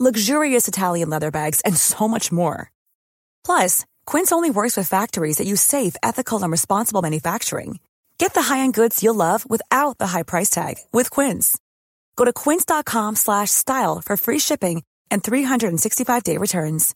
luxurious Italian leather bags, and so much more. Plus, Quince only works with factories that use safe, ethical, and responsible manufacturing. Get the high-end goods you'll love without the high price tag with Quince. Go to quince.com/style for free shipping and 365-day returns.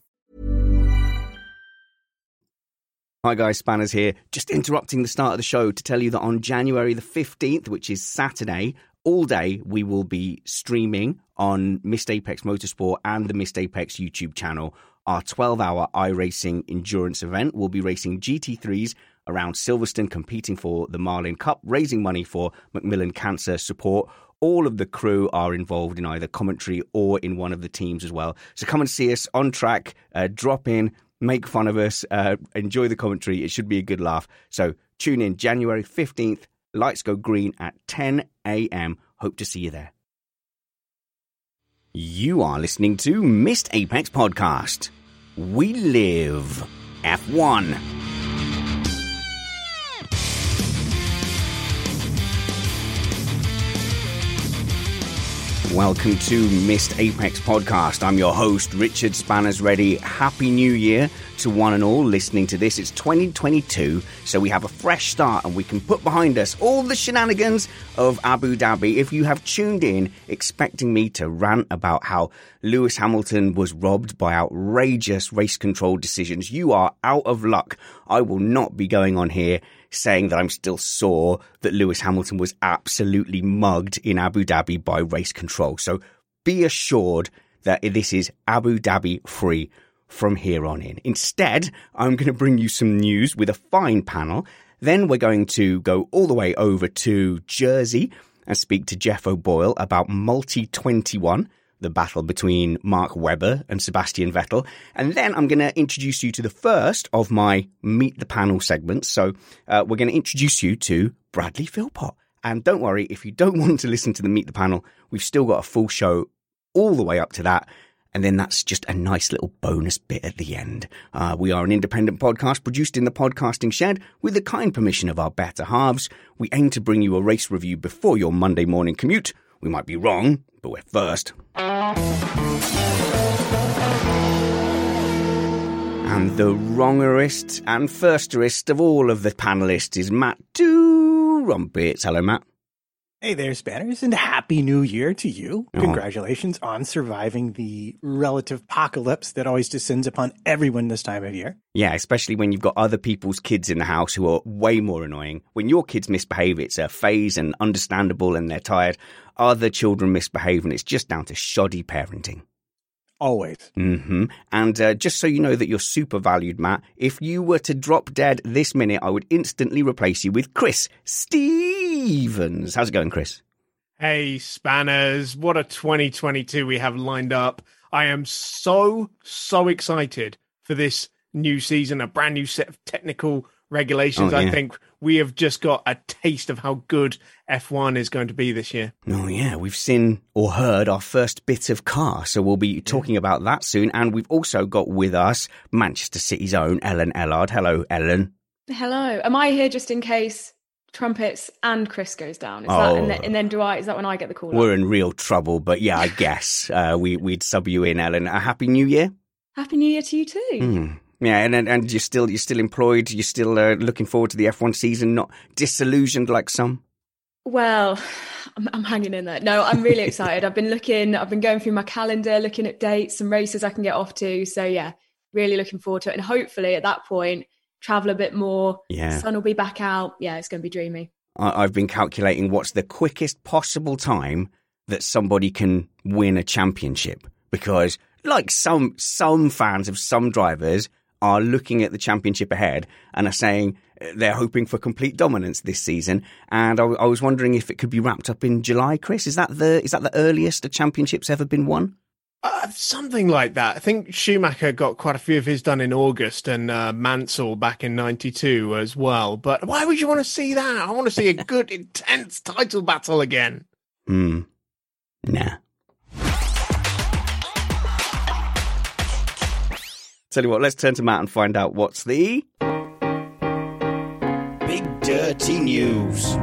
Hi guys, Spanners here. Just interrupting the start of the show to tell you that on January the 15th, which is Saturday, all day we will be streaming on Missed Apex Motorsport and the Missed Apex YouTube channel our 12 hour iRacing endurance event. We'll be racing GT3s around Silverstone, competing for the Marlin Cup, raising money for Macmillan Cancer Support. All of the crew are involved in either commentary or in one of the teams as well. So come and see us on track, uh, drop in, make fun of us, uh, enjoy the commentary. It should be a good laugh. So tune in January 15th. Lights go green at 10 a.m. Hope to see you there. You are listening to Missed Apex Podcast. We live F1. Welcome to Missed Apex Podcast. I'm your host, Richard Spanners Ready. Happy New Year to one and all listening to this. It's 2022, so we have a fresh start and we can put behind us all the shenanigans of Abu Dhabi. If you have tuned in expecting me to rant about how Lewis Hamilton was robbed by outrageous race control decisions, you are out of luck. I will not be going on here saying that I'm still sore that Lewis Hamilton was absolutely mugged in Abu Dhabi by race control. So be assured that this is Abu Dhabi free from here on in. Instead, I'm going to bring you some news with a fine panel. Then we're going to go all the way over to Jersey and speak to Jeff O'Boyle about Multi 21 the battle between Mark Webber and Sebastian Vettel. And then I'm going to introduce you to the first of my Meet the Panel segments. So uh, we're going to introduce you to Bradley Philpott. And don't worry, if you don't want to listen to the Meet the Panel, we've still got a full show all the way up to that. And then that's just a nice little bonus bit at the end. Uh, we are an independent podcast produced in the podcasting shed with the kind permission of our better halves. We aim to bring you a race review before your Monday morning commute. We might be wrong, but we're first. And the wrongerest and firsterest of all of the panelists is Matt Trumpets. Hello, Matt. Hey there, Spanners, and Happy New Year to you. Oh. Congratulations on surviving the relative apocalypse that always descends upon everyone this time of year. Yeah, especially when you've got other people's kids in the house who are way more annoying. When your kids misbehave, it's a phase and understandable and they're tired. Other children misbehave and it's just down to shoddy parenting. Always. Mm-hmm. And uh, just so you know that you're super valued, Matt, if you were to drop dead this minute, I would instantly replace you with Chris Stevens. How's it going, Chris? Hey, Spanners. What a 2022 we have lined up. I am so, so excited for this new season, a brand new set of technical regulations. Oh, yeah. I think we have just got a taste of how good F1 is going to be this year. Oh, yeah. We've seen or heard our first bit of car. So we'll be talking about that soon. And we've also got with us Manchester City's own Ellen Ellard. Hello, Ellen. Hello. Am I here just in case trumpets and Chris goes down? Is oh, that, and, then, and then do I? Is that when I get the call? We're up? in real trouble, but yeah, I guess uh, we we'd sub you in, Ellen. A happy New Year. Happy New Year to you too. Mm. Yeah, and and you're still you're still employed. You're still uh, looking forward to the F1 season, not disillusioned like some. Well, I'm, I'm, hanging in there. No, I'm really excited. I've been looking, I've been going through my calendar, looking at dates and races I can get off to. So yeah, really looking forward to it. And hopefully at that point, travel a bit more. Yeah. Sun will be back out. Yeah, it's going to be dreamy. I've been calculating what's the quickest possible time that somebody can win a championship because like some some fans of some drivers are looking at the championship ahead and are saying uh, they're hoping for complete dominance this season. And I, I was wondering if it could be wrapped up in July. Chris, is that the is that the earliest a championship's ever been won? Uh, something like that. I think Schumacher got quite a few of his done in August and uh, Mansell back in 92 as well. But why would you want to see that? I want to see a good, intense title battle again. Hmm. Nah. Tell you what, let's turn to Matt and find out what's the big dirty news.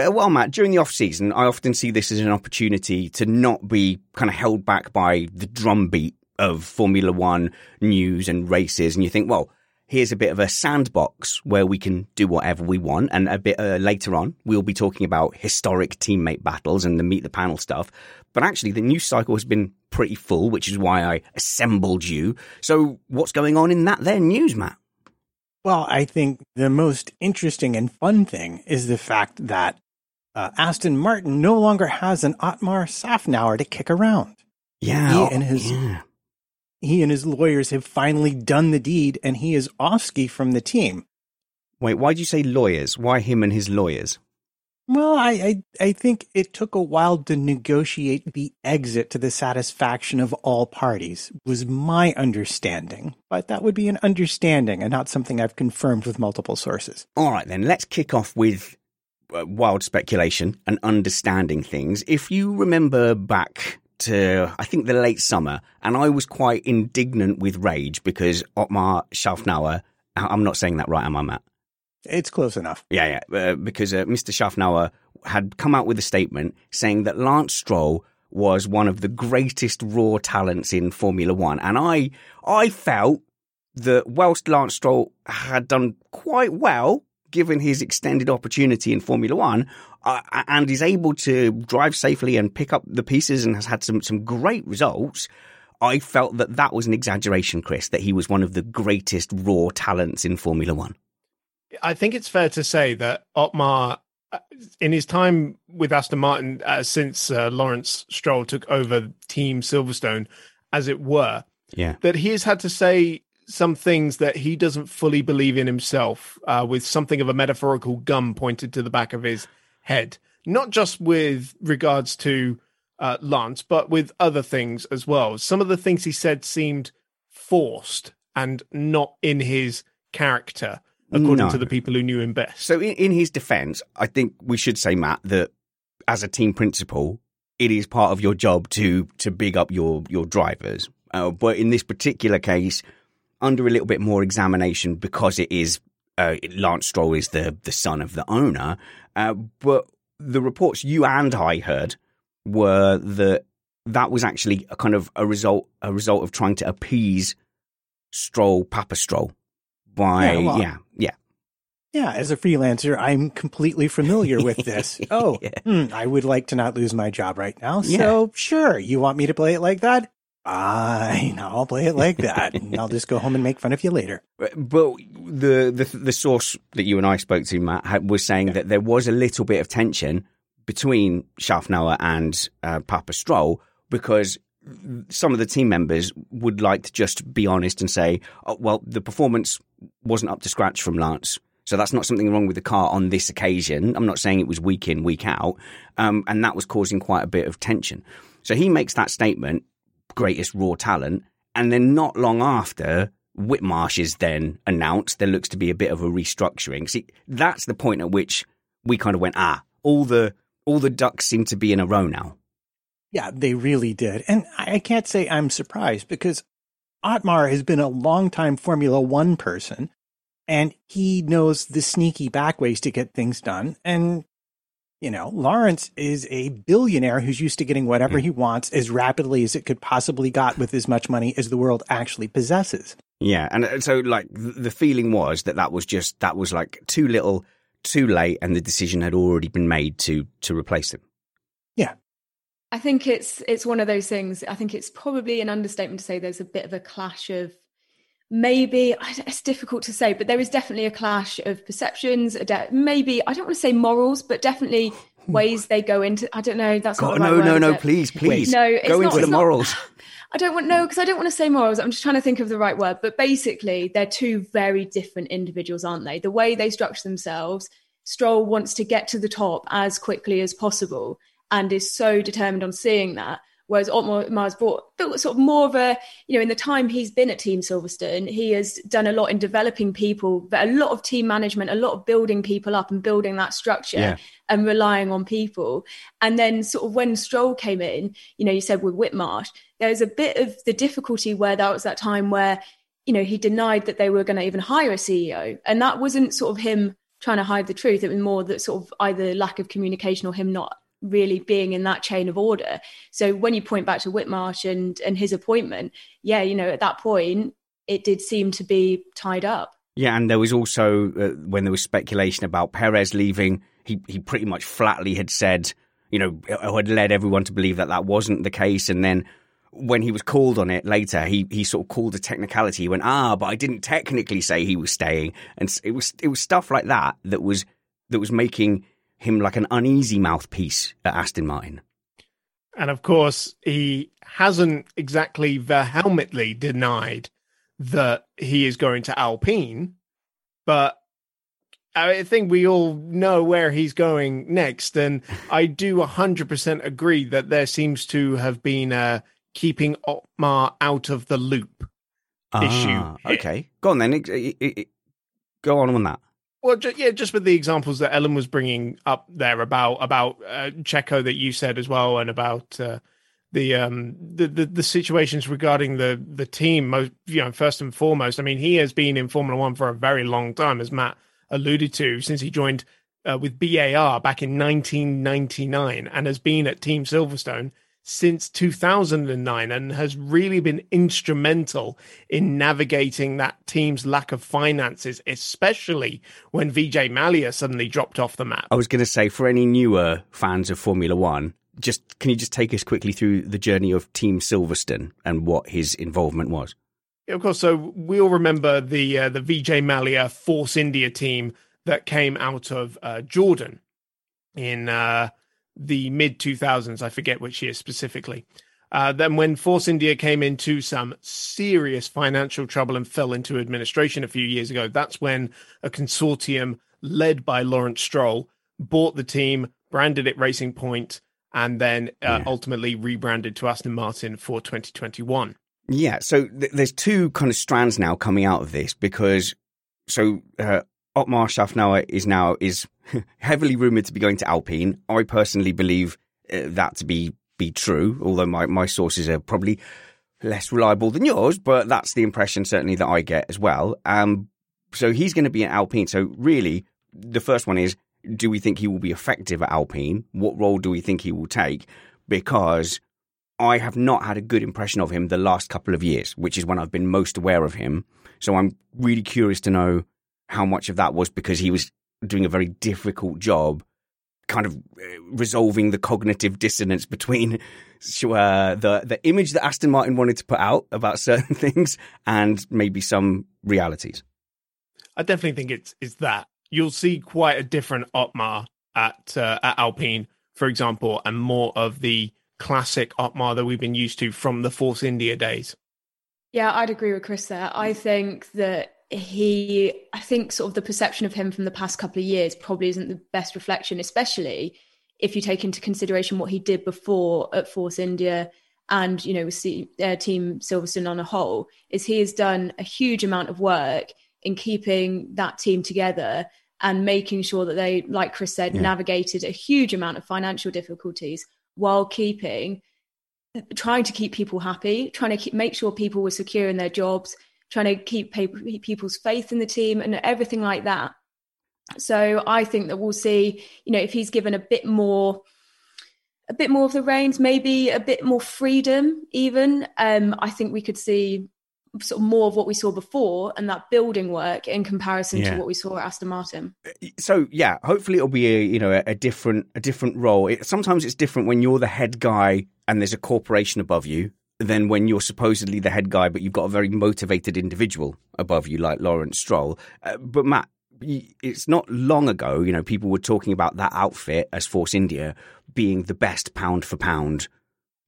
Uh, well, Matt, during the off season, I often see this as an opportunity to not be kind of held back by the drumbeat of Formula One news and races. And you think, well, here's a bit of a sandbox where we can do whatever we want. And a bit uh, later on, we'll be talking about historic teammate battles and the meet the panel stuff. But actually, the news cycle has been pretty full, which is why I assembled you. So, what's going on in that there news, Matt? Well, I think the most interesting and fun thing is the fact that uh, Aston Martin no longer has an Otmar Szafnauer to kick around. Yeah, he and his yeah. he and his lawyers have finally done the deed, and he is offski from the team. Wait, why do you say lawyers? Why him and his lawyers? Well, I, I, I think it took a while to negotiate the exit to the satisfaction of all parties, was my understanding. But that would be an understanding and not something I've confirmed with multiple sources. All right, then let's kick off with wild speculation and understanding things. If you remember back to, I think, the late summer, and I was quite indignant with rage because Otmar Szafnauer, I'm not saying that right, am I, Matt? It's close enough. Yeah, yeah. Uh, because uh, Mr. Szafnauer had come out with a statement saying that Lance Stroll was one of the greatest raw talents in Formula One, and I, I felt that whilst Lance Stroll had done quite well given his extended opportunity in Formula One, uh, and is able to drive safely and pick up the pieces and has had some some great results. I felt that that was an exaggeration, Chris. That he was one of the greatest raw talents in Formula One. I think it's fair to say that Otmar, uh, in his time with Aston Martin, uh, since uh, Lawrence Stroll took over Team Silverstone, as it were, yeah, that he has had to say some things that he doesn't fully believe in himself, uh, with something of a metaphorical gun pointed to the back of his head, not just with regards to uh, Lance, but with other things as well. Some of the things he said seemed forced and not in his character according no. to the people who knew him best. So, in, in his defense, I think we should say, Matt, that as a team principal, it is part of your job to to big up your your drivers. Uh, but in this particular case, under a little bit more examination, because it is uh, Lance Stroll is the the son of the owner. Uh, but the reports you and I heard were that that was actually a kind of a result a result of trying to appease Stroll, Papa Stroll, by yeah, well, yeah, yeah. Yeah, as a freelancer, I'm completely familiar with this. oh, yeah. hmm, I would like to not lose my job right now. So, yeah. sure, you want me to play it like that? Fine, I'll play it like that, and I'll just go home and make fun of you later. But the the the source that you and I spoke to, Matt, was saying yeah. that there was a little bit of tension between Szafnauer and uh, Papa Stroll because some of the team members would like to just be honest and say, oh, well, the performance wasn't up to scratch from Lance. So that's not something wrong with the car on this occasion. I'm not saying it was week in, week out. Um, and that was causing quite a bit of tension. So he makes that statement, greatest raw talent. And then not long after, Whitmarsh is then announced. There looks to be a bit of a restructuring. See, that's the point at which we kind of went, ah, all the all the ducks seem to be in a row now. Yeah, they really did. And I can't say I'm surprised because Otmar has been a longtime Formula One person and he knows the sneaky back ways to get things done. And, you know, Lawrence is a billionaire who's used to getting whatever mm. he wants as rapidly as it could possibly got with as much money as the world actually possesses. Yeah, and uh, so like the feeling was that that was just that was like too little, too late, and the decision had already been made to to replace him. Yeah, I think it's it's one of those things. I think it's probably an understatement to say there's a bit of a clash of maybe it's difficult to say, but there is definitely a clash of perceptions. Maybe I don't want to say morals, but definitely hmm. ways they go into. I don't know. That's not no, right no, word, no. Please, please, no. It's go not, into the not, morals. I don't want no because I don't want to say morals. I'm just trying to think of the right word. But basically, they're two very different individuals, aren't they? The way they structure themselves. Stroll wants to get to the top as quickly as possible and is so determined on seeing that. Whereas Otmar's brought built sort of more of a, you know, in the time he's been at Team Silverstone, he has done a lot in developing people, but a lot of team management, a lot of building people up and building that structure yeah. and relying on people. And then sort of when Stroll came in, you know, you said with Whitmarsh, there was a bit of the difficulty where that was that time where, you know, he denied that they were going to even hire a CEO. And that wasn't sort of him trying to hide the truth. It was more that sort of either lack of communication or him not really being in that chain of order. So when you point back to Whitmarsh and and his appointment, yeah, you know, at that point it did seem to be tied up. Yeah, and there was also uh, when there was speculation about Perez leaving, he he pretty much flatly had said, you know, had led everyone to believe that that wasn't the case, and then when he was called on it later, he he sort of called a technicality. He went, ah, but I didn't technically say he was staying, and it was it was stuff like that that was that was making him like an uneasy mouthpiece at Aston Martin. And of course, he hasn't exactly vehemently denied that he is going to Alpine, but I think we all know where he's going next. And I do 100% agree that there seems to have been a keeping Otmar out of the loop ah, issue. Okay. Go on then. It, it, it, go on on that. Well, ju- yeah, just with the examples that Ellen was bringing up there about about uh, Checo that you said as well, and about uh, the um the, the, the situations regarding the the team. Most you know, first and foremost, I mean, he has been in Formula One for a very long time, as Matt alluded to, since he joined uh, with BAR back in 1999, and has been at Team Silverstone since 2009 and has really been instrumental in navigating that team's lack of finances, especially when Vijay Mallya suddenly dropped off the map. I was going to say, for any newer fans of Formula One, just can you just take us quickly through the journey of Team Silverstone and what his involvement was? Yeah, of course. So we all remember the uh, the Vijay Mallya Force India team that came out of uh, Jordan in uh, the mid 2000s. I forget which year specifically. Uh, then, when Force India came into some serious financial trouble and fell into administration a few years ago, that's when a consortium led by Lawrence Stroll bought the team, branded it Racing Point, and then uh, yeah. ultimately rebranded to Aston Martin for 2021. Yeah, so th- there's two kind of strands now coming out of this because so uh, Otmar Szafnauer is now is heavily rumored to be going to Alpine. I personally believe uh, that to be be true, although my, my sources are probably less reliable than yours, but that's the impression certainly that I get as well. Um, so he's going to be at Alpine. So really, the first one is: Do we think he will be effective at Alpine? What role do we think he will take? Because I have not had a good impression of him the last couple of years, which is when I've been most aware of him. So I'm really curious to know how much of that was because he was doing a very difficult job kind of uh, resolving the cognitive dissonance between uh, the the image that Aston Martin wanted to put out about certain things and maybe some realities. I definitely think it's it's that you'll see quite a different Otmar at uh, at Alpine, for example, and more of the classic Otmar that we've been used to from the Force India days. Yeah, I'd agree with Chris there. I think that he i think sort of the perception of him from the past couple of years probably isn't the best reflection especially if you take into consideration what he did before at force india and you know with uh, team silverstone on a whole is he has done a huge amount of work in keeping that team together and making sure that they like chris said yeah. navigated a huge amount of financial difficulties while keeping trying to keep people happy trying to keep, make sure people were secure in their jobs trying to keep people's faith in the team and everything like that. So I think that we'll see, you know, if he's given a bit more, a bit more of the reins, maybe a bit more freedom, even. Um, I think we could see sort of more of what we saw before and that building work in comparison yeah. to what we saw at Aston Martin. So yeah, hopefully it'll be a you know a, a different a different role. It, sometimes it's different when you're the head guy and there's a corporation above you than when you're supposedly the head guy, but you've got a very motivated individual above you, like Lawrence Stroll. Uh, but Matt, it's not long ago, you know, people were talking about that outfit as Force India being the best pound for pound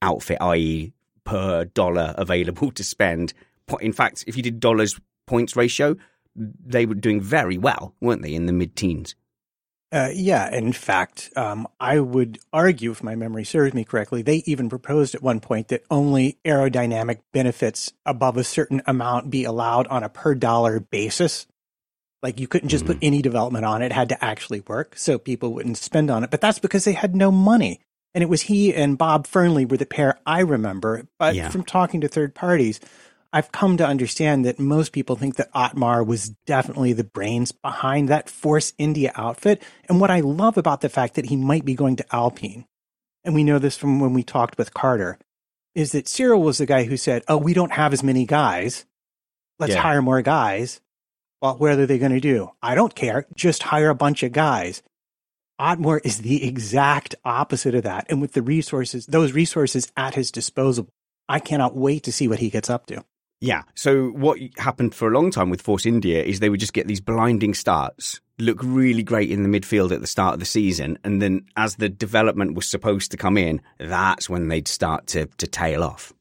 outfit, i.e., per dollar available to spend. In fact, if you did dollars points ratio, they were doing very well, weren't they, in the mid teens? Uh, yeah, in fact, um, I would argue, if my memory serves me correctly, they even proposed at one point that only aerodynamic benefits above a certain amount be allowed on a per dollar basis. Like you couldn't just mm. put any development on it, it had to actually work, so people wouldn't spend on it. But that's because they had no money. And it was he and Bob Fernley were the pair I remember. But yeah. from talking to third parties, I've come to understand that most people think that Otmar was definitely the brains behind that Force India outfit. And what I love about the fact that he might be going to Alpine, and we know this from when we talked with Carter, is that Cyril was the guy who said, Oh, we don't have as many guys. Let's yeah. hire more guys. Well, what are they going to do? I don't care. Just hire a bunch of guys. Otmar is the exact opposite of that. And with the resources, those resources at his disposal, I cannot wait to see what he gets up to. Yeah. So what happened for a long time with Force India is they would just get these blinding starts, look really great in the midfield at the start of the season, and then as the development was supposed to come in, that's when they'd start to to tail off.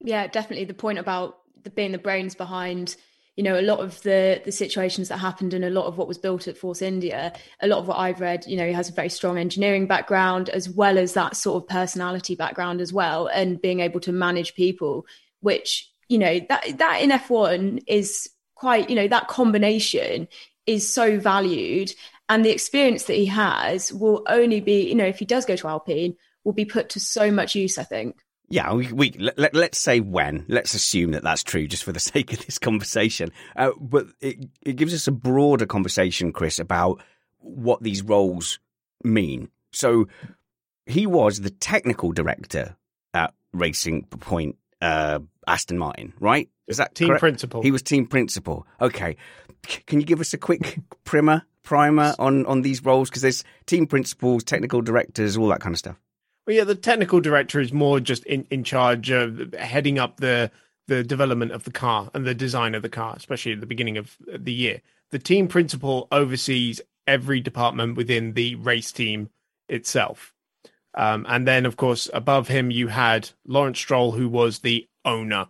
Yeah, definitely. The point about the, being the brains behind you know a lot of the the situations that happened and a lot of what was built at force india a lot of what i've read you know he has a very strong engineering background as well as that sort of personality background as well and being able to manage people which you know that that in F1 is quite you know that combination is so valued and the experience that he has will only be you know if he does go to Alpine will be put to so much use I think yeah, we, we let, us say when. Let's assume that that's true, just for the sake of this conversation. Uh, but it it gives us a broader conversation, Chris, about what these roles mean. So he was the technical director at Racing Point uh, Aston Martin, right? Is that team correct? principal? He was team principal. Okay, can you give us a quick primer primer on on these roles? Because there's team principals, technical directors, all that kind of stuff. Well, yeah, the technical director is more just in, in charge of heading up the the development of the car and the design of the car, especially at the beginning of the year. The team principal oversees every department within the race team itself. Um, and then, of course, above him, you had Lawrence Stroll, who was the owner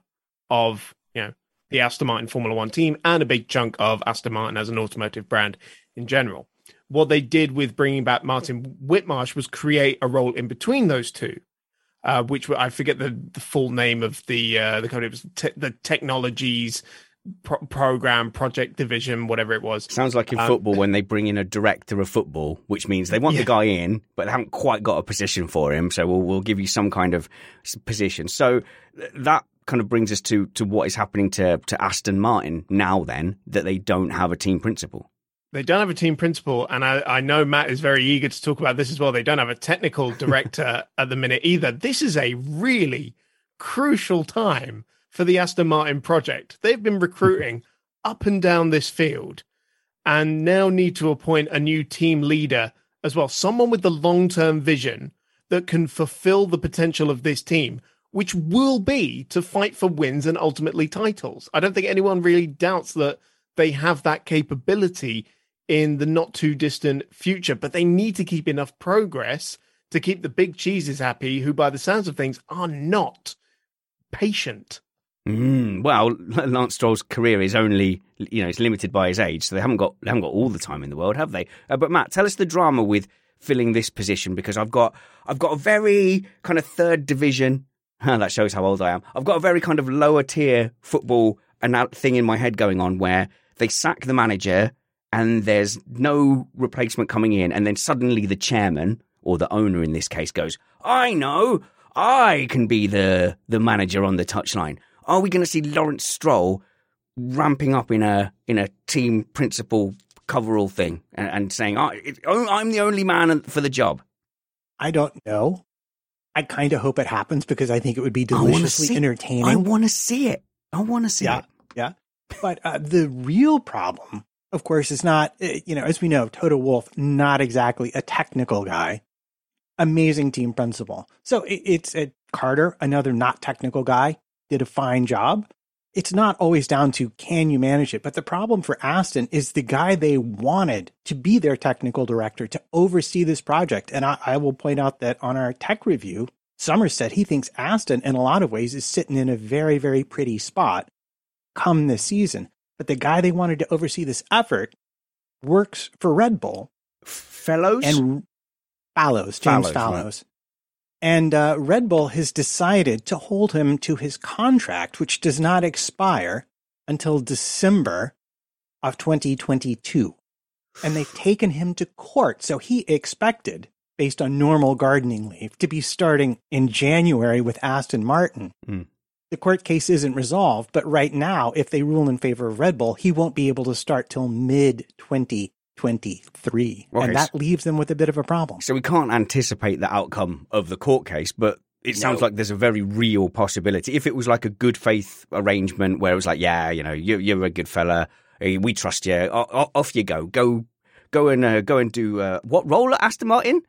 of you know the Aston Martin Formula One team and a big chunk of Aston Martin as an automotive brand in general. What they did with bringing back Martin Whitmarsh was create a role in between those two, uh, which I forget the, the full name of the uh, the company. It was te- the Technologies pro- program, project division, whatever it was. Sounds like in um, football when they bring in a director of football, which means they want yeah. the guy in, but they haven't quite got a position for him. So we'll, we'll give you some kind of position. So that kind of brings us to, to what is happening to, to Aston Martin now then, that they don't have a team principal. They don't have a team principal, and I, I, know Matt is very eager to talk about this as well. They don't have a technical director at the minute either. This is a really crucial time for the Aston Martin project. They've been recruiting up and down this field and now need to appoint a new team leader as well, someone with the long term vision that can fulfill the potential of this team, which will be to fight for wins and ultimately titles. I don't think anyone really doubts that they have that capability in the not too distant future, but they need to keep enough progress to keep the big cheeses happy, who, by the sounds of things, are not patient. Mm, well, Lance Stroll's career is only, you know, it's limited by his age, so they haven't got they haven't got all the time in the world, have they? Uh, but Matt, tell us the drama with filling this position because I've got I've got a very kind of third division. that shows how old I am. I've got a very kind of lower tier football thing in my head going on where they sack the manager and there's no replacement coming in, and then suddenly the chairman or the owner in this case goes, "I know, I can be the the manager on the touchline." Are we going to see Lawrence Stroll ramping up in a in a team principal coverall thing and, and saying, oh, "I'm the only man for the job"? I don't know. I kind of hope it happens because I think it would be deliciously I entertaining. I want to see it. I want to see yeah, it. Yeah. But uh, the real problem, of course, is not, uh, you know, as we know, Toto Wolff, not exactly a technical guy. Amazing team principal. So it, it's a Carter, another not technical guy, did a fine job. It's not always down to can you manage it, but the problem for Aston is the guy they wanted to be their technical director to oversee this project. And I, I will point out that on our tech review, Summers said he thinks Aston, in a lot of ways, is sitting in a very, very pretty spot come this season. But the guy they wanted to oversee this effort works for Red Bull Fellows? and Fallows, James Fallows, Fallows. And uh, Red Bull has decided to hold him to his contract, which does not expire until December of 2022. And they've taken him to court. So he expected, based on normal gardening leave, to be starting in January with Aston Martin. Mm. The court case isn't resolved, but right now, if they rule in favor of Red Bull, he won't be able to start till mid 2023. Okay, And that leaves them with a bit of a problem. So we can't anticipate the outcome of the court case, but it sounds No. like there's a very real possibility. If it was like a good faith arrangement where it was like, yeah, you know, you're, you're a good fella, eh, we trust you, o- o- off you go, go, go and uh, go and do uh, what role at Aston Martin?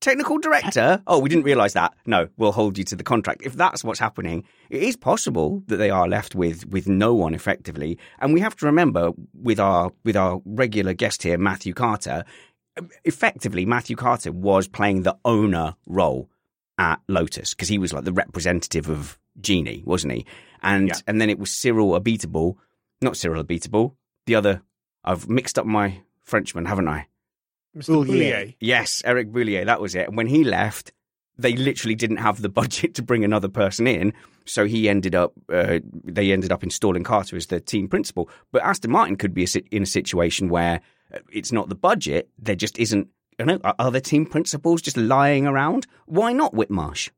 Technical director? Oh, we didn't realise that. No, we'll hold you to the contract. If that's what's happening, it is possible that they are left with with no one effectively. And we have to remember with our with our regular guest here, Matthew Carter, effectively Matthew Carter was playing the owner role at Lotus because he was like the representative of Genii, wasn't he? And Yeah. and then it was Cyril Abiteboul, not Cyril Abiteboul, the other. I've mixed up my Frenchman, haven't I? Mr. Boullier. Yes, Eric Boullier, that was it. And when he left, they literally didn't have the budget to bring another person in, so he ended up. Uh, they ended up installing Carter as the team principal. But Aston Martin could be a, in a situation where uh, it's not the budget; there just isn't. I don't know. Are there team principals just lying around? Why not Whitmarsh?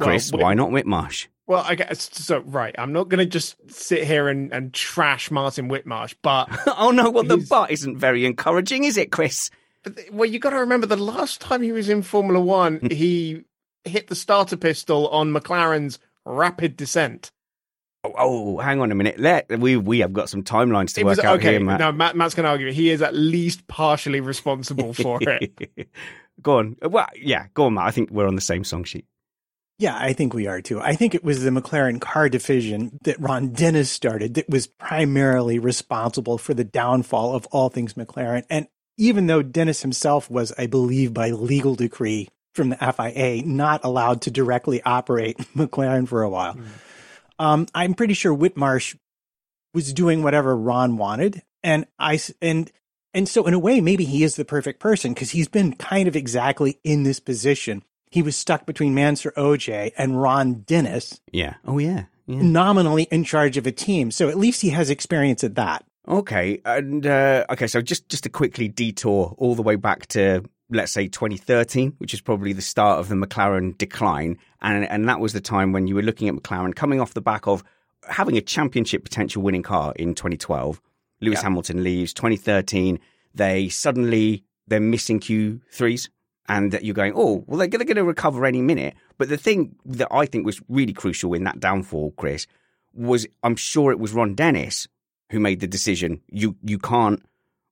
Chris, Whit- why not Whitmarsh? Well, I guess so. Right, I'm not going to just sit here and, and trash Martin Whitmarsh, but oh no, well the but isn't very encouraging, is it, Chris? But th- well, you got to remember the last time he was in Formula One, hmm. he hit the starter pistol on McLaren's rapid descent. Oh, oh, hang on a minute. Let we we have got some timelines to It work was out okay. here, Matt. No, Matt, Matt's going to argue he is at least partially responsible for it. go on. Well, yeah, go on, Matt. I think we're on the same song sheet. Yeah, I think we are too. I think it was the McLaren car division that Ron Dennis started that was primarily responsible for the downfall of all things McLaren. And even though Dennis himself was, I believe, by legal decree from the FIA, not allowed to directly operate McLaren for a while, um, I'm pretty sure Whitmarsh was doing whatever Ron wanted. And I, s- and, and so in a way, maybe he is the perfect person because he's been kind of exactly in this position. He was stuck between Mansour Ojjeh and Ron Dennis, Yeah. Oh, yeah. yeah. nominally in charge of a team. So at least he has experience at that. Okay. And, uh, okay. So just, just to quickly detour all the way back to, let's say 2013, which is probably the start of the McLaren decline. And, and that was the time when you were looking at McLaren coming off the back of having a championship potential winning car in 2012. Lewis Yeah. Hamilton leaves 2013. They suddenly, they're missing Q3s. and you're going, oh, well, they're, they're going to recover any minute. But the thing that I think was really crucial in that downfall, Chris, was I'm sure it was Ron Dennis who made the decision. You you can't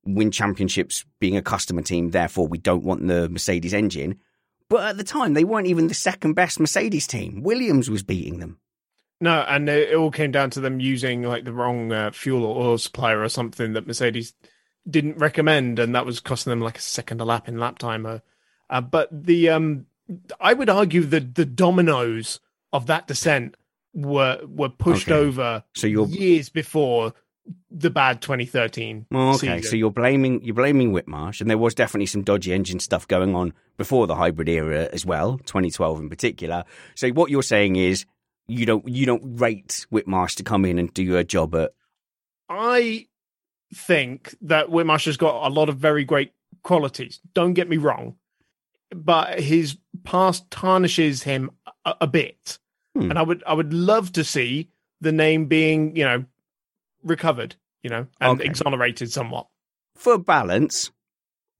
win championships being a customer team, therefore we don't want the Mercedes engine. But at the time, they weren't even the second best Mercedes team. Williams was beating them. No, and it all came down to them using like the wrong uh, fuel or oil supplier or something that Mercedes didn't recommend, and that was costing them like a second a lap in lap time. Uh, uh, but the um, I would argue that the dominoes of that descent were were pushed Okay. over So you're years before the bad 2013 Oh, okay, season. so you're blaming you're blaming Whitmarsh, and there was definitely some dodgy engine stuff going on before the hybrid era as well, 2012 in particular. So what you're saying is you don't you don't rate Whitmarsh to come in and do a job at I think that Whitmarsh has got a lot of very great qualities. Don't get me wrong, but his past tarnishes him a, a bit, Hmm. and I would I would love to see the name being you know recovered, you know, and Okay. exonerated somewhat. for balance.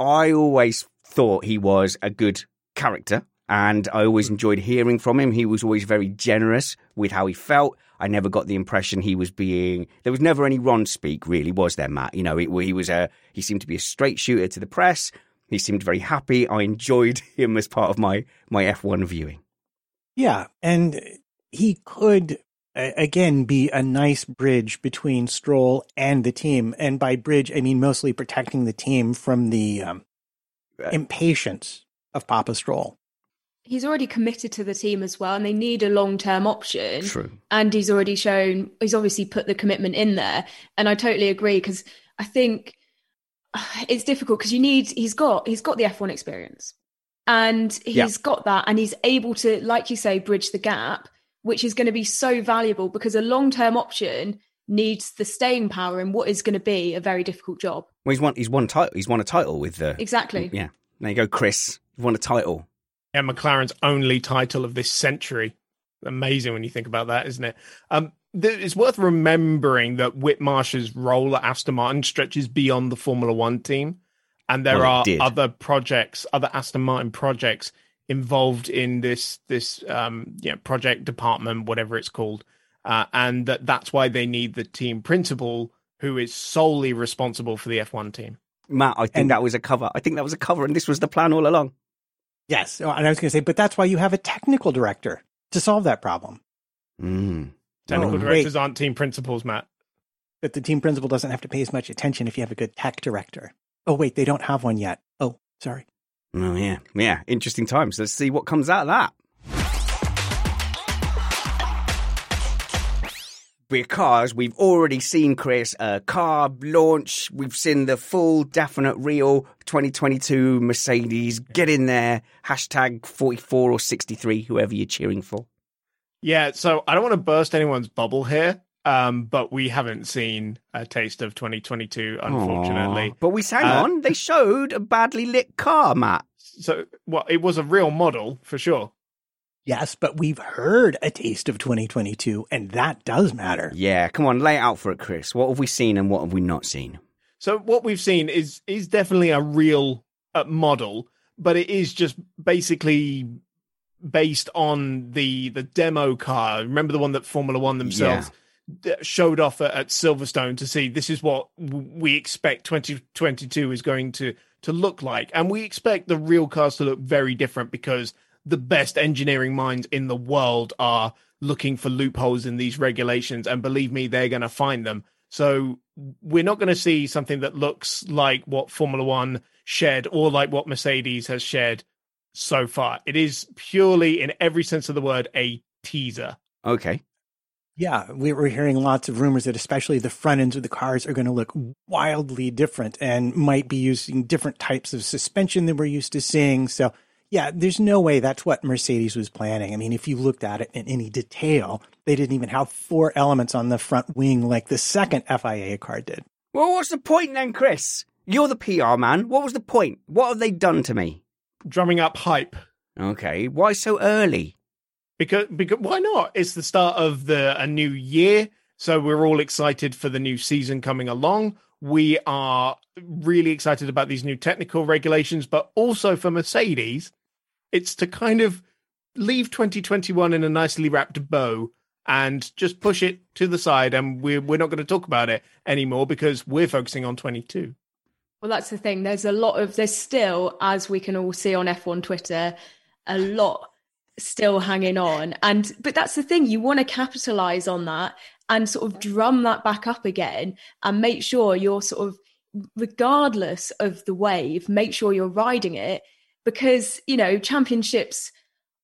I always thought he was a good character and I always enjoyed hearing from him. He was always very generous with how he felt. I never got the impression he was being. There was never any Ron speak, really, was there, Matt? You know, it, he was a. He seemed to be a straight shooter to the press. He seemed very happy. I enjoyed him as part of my my F1 viewing. Yeah, and he could again be a nice bridge between Stroll and the team, and by bridge I mean mostly protecting the team from the um, impatience of Papa Stroll he's already committed to the team as well, and they need a long term option. True. And he's already shown, he's obviously put the commitment in there. And I totally agree because I think it's difficult because you need, he's got, he's got the F1 experience and he's yeah. got that and he's able to, like you say, bridge the gap, which is going to be so valuable because a long term option needs the staying power in what is going to be a very difficult job. Well, he's won, he's won title. He's won a title with the exactly. Yeah, there you go, Chris. You've won a title yeah, McLaren's only title of this century. Amazing when you think about that, isn't it? Um, th- it's worth remembering that Whitmarsh's role at Aston Martin stretches beyond the Formula One team, and there well, are other projects, other Aston Martin projects involved in this this um, yeah project department, whatever it's called, uh, and that that's why they need the team principal who is solely responsible for the F1 team. Matt, I think and, that was a cover. I think that was a cover, and this was the plan all along. Yes. And I was going to say, but that's why you have a technical director to solve that problem. Mm. Technical oh, directors wait. aren't team principals, Matt. But the team principal doesn't have to pay as much attention if you have a good tech director. Oh, wait, they don't have one yet. Oh, sorry. Oh, yeah. Yeah. Interesting times. Let's see what comes out of that. because we've already seen Chris a car launch. We've seen the full, definite, real 2022 Mercedes. Get in there. Hashtag 44 or 63, whoever you're cheering for. Yeah, so I don't want to burst anyone's bubble here, um, but we haven't seen a taste of 2022, unfortunately. Aww. But we sang uh, on. They showed a badly lit car, Matt. So, well, it was a real model for sure. Yes, but we've heard a taste of 2022, and that does matter. Yeah, come on, lay it out for it, Chris. What have we seen and what have we not seen? So what we've seen is is definitely a real uh, model, but it is just basically based on the the demo car. Remember the one that Formula One themselves yeah. Showed off at, at Silverstone to see this is what we expect 2022 is going to to look like, and we expect the real cars to look very different because the best engineering minds in the world are looking for loopholes in these regulations. And believe me they're going to find them. So we're not going to see something that looks like what formula 1 shared or like what mercedes has shared so far. It is purely in every sense of the word a teaser. Okay yeah, we were hearing lots of rumors that especially the front ends of the cars are going to look wildly different and might be using different types of suspension than we're used to seeing. So yeah, there's no way that's what Mercedes was planning. I mean, if you looked at it in any detail, they didn't even have four elements on the front wing like the second FIA car did. Well, what's the point then, Chris? You're the PR man. What was the point? What have they done to me? Drumming up hype. Okay, why so early? Because because why not? It's the start of the a new year, so we're all excited for the new season coming along. We are really excited about these new technical regulations, but also for Mercedes, it's to kind of leave 2021 in a nicely wrapped bow and just push it to the side and we're we're not going to talk about it anymore because we're focusing on 22 well that's the thing there's a lot of there's still as we can all see on F1 Twitter a lot still hanging on. And but that's the thing you want to capitalize on that and sort of drum that back up again and make sure you're sort of regardless of the wave make sure you're riding it. Because you know championships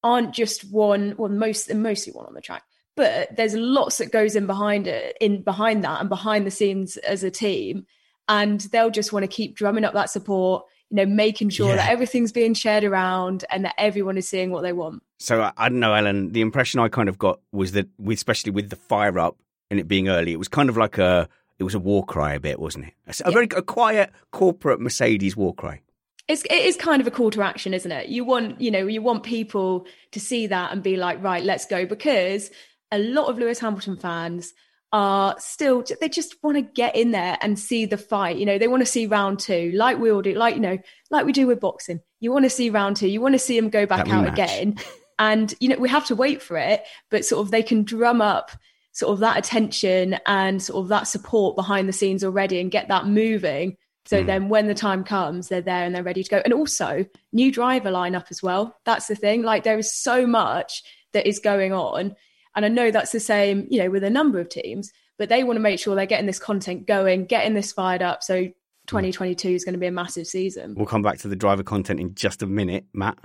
aren't just one well most mostly one on the track but there's lots that goes in behind it in behind that and behind the scenes as a team. And they'll just want to keep drumming up that support you know making sure yeah. that everything's being shared around and that everyone is seeing what they want so I don't know ellen the impression i kind of got was that especially with the fire up and it being early it was kind of like a it was a war cry a bit wasn't it a, yeah. very a quiet corporate mercedes war cry it's it is kind of a call to action, isn't it? You want you know you want people to see that and be like, right, let's go, because a lot of Lewis Hamilton fans are still they just want to get in there and see the fight. You know, they want to see round two, like we all do, like you know, like we do with boxing. you want to see round two, you want to see them go back That out rematch. again. And, you know, we have to wait for it, but sort of they can drum up sort of that attention and sort of that support behind the scenes already and get that moving. So Mm. then when the time comes, they're there and they're ready to go. And also, new driver lineup as well. That's the thing. Like there is so much that is going on. And I know that's the same, you know, with a number of teams, but they want to make sure they're getting this content going, getting this fired up. So hmm. 2022 is going to be a massive season. We'll come back to the driver content in just a minute, Matt.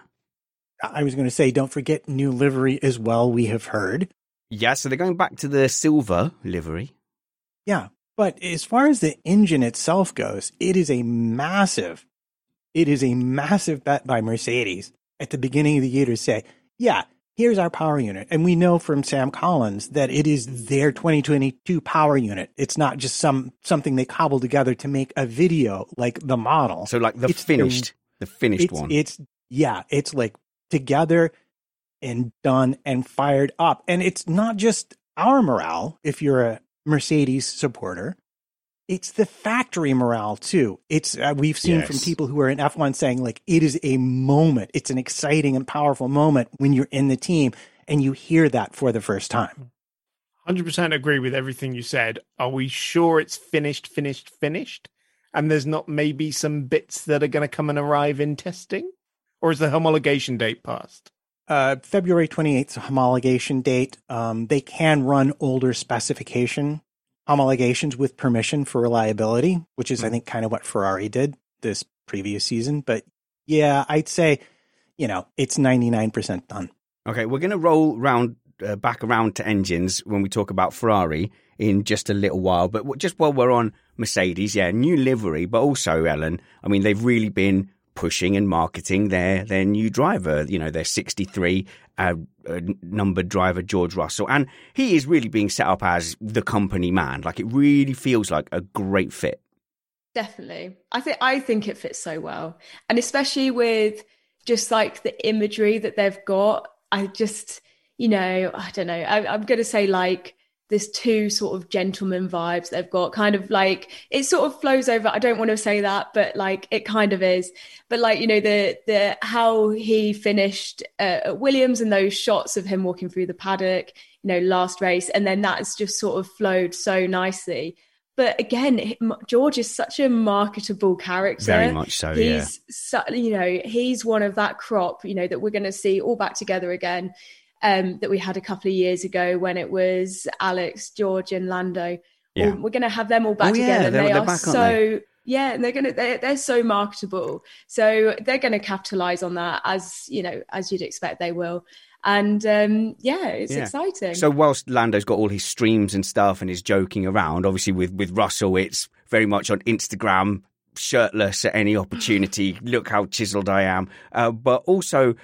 I was going to say, don't forget new livery as well. We have heard. Yeah, so they're going back to the silver livery. Yeah. But as far as the engine itself goes, it is a massive, it is a massive bet by Mercedes at the beginning of the year to say, yeah, here's our power unit. And we know from Sam Collins that it is their 2022 power unit. It's not just some, something they cobbled together to make a video like the model. So like the It's the- finished, the, finished it's, one. It's, yeah, it's like together and done and fired up. And it's not just our morale if you're a Mercedes supporter. It's the factory morale too. It's uh, we've seen from people who are in F1 saying like it is a moment. It's an exciting and powerful moment when you're in the team and you hear that for the first time. 100% agree with everything you said. Are we sure it's finished, finished, finished? And there's not maybe some bits that are going to come and arrive in testing? Or is the homologation date passed? Uh, February 28th 's a homologation date. Um, they can run older specification homologations with permission for reliability, which is, I think, kind of what Ferrari did this previous season. But yeah, I'd say, you know, it's 99% done. Okay, we're going to roll round uh, back around to engines when we talk about Ferrari in just a little while. But just while we're on Mercedes, yeah, new livery, but also Ellen. I mean, they've really been pushing and marketing their their new driver. You know, their 63 uh, uh, numbered driver George Russell, and he is really being set up as the company man. Like it really feels like a great fit. Definitely. I think I think it fits so well. And especially with just like the imagery that they've got. I just, you know, I don't know. I, I'm gonna say like there's two sort of gentleman vibes they've got kind of like it sort of flows over i don't want to say that but like it kind of is. But like you know the the how he finished uh, at williams and those shots of him walking through the paddock you know last race and then that's just sort of flowed so nicely. But again george is such a marketable character. Very much so, yeah. he's so, you know he's one of that crop you know that we're going to see all back together again um, that we had a couple of years ago when it was Alex, George, and Lando. Yeah. We're going to have them all back Oh, yeah, together. they're- they they're are back, so they? yeah, and they're going to they're, they're so marketable. So they're going to capitalize on that as you know as you'd expect they will. And um, yeah, it's Yeah. exciting. So whilst Lando's got all his streams and stuff and is joking around, obviously with with Russell, it's very much on Instagram, shirtless at any opportunity. Look how chiseled I am. Uh, but also,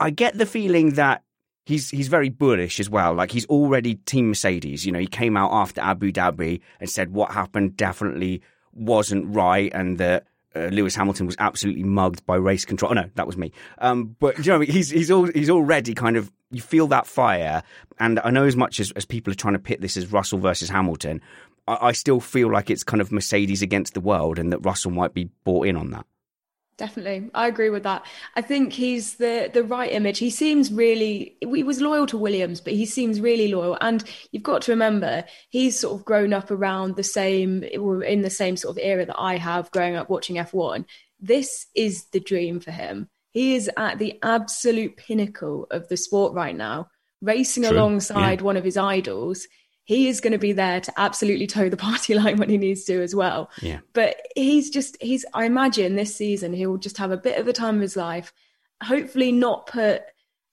I get the feeling that he's he's very bullish as well. Like he's already Team Mercedes. You know, he came out after Abu Dhabi and said what happened definitely wasn't right, and that. Uh, Lewis Hamilton was absolutely mugged by race control. Oh, no, that was me. Um, but you know, he's he's all, he's already kind of you feel that fire, and I know as much as, as people are trying to pit this as Russell versus Hamilton, I, I still feel like it's kind of Mercedes against the world, and that Russell might be bought in on that. Definitely. I agree with that. I think he's the the right image. He seems really he was loyal to Williams, but he seems really loyal. And you've got to remember, he's sort of grown up around the same or in the same sort of era that I have growing up watching F1. This is the dream for him. He is at the absolute pinnacle of the sport right now, racing True. alongside Yeah. one of his idols. He is going to be there to absolutely toe the party line when he needs to as well Yeah. but he's just he's i imagine this season he'll just have a bit of a time of his life hopefully not put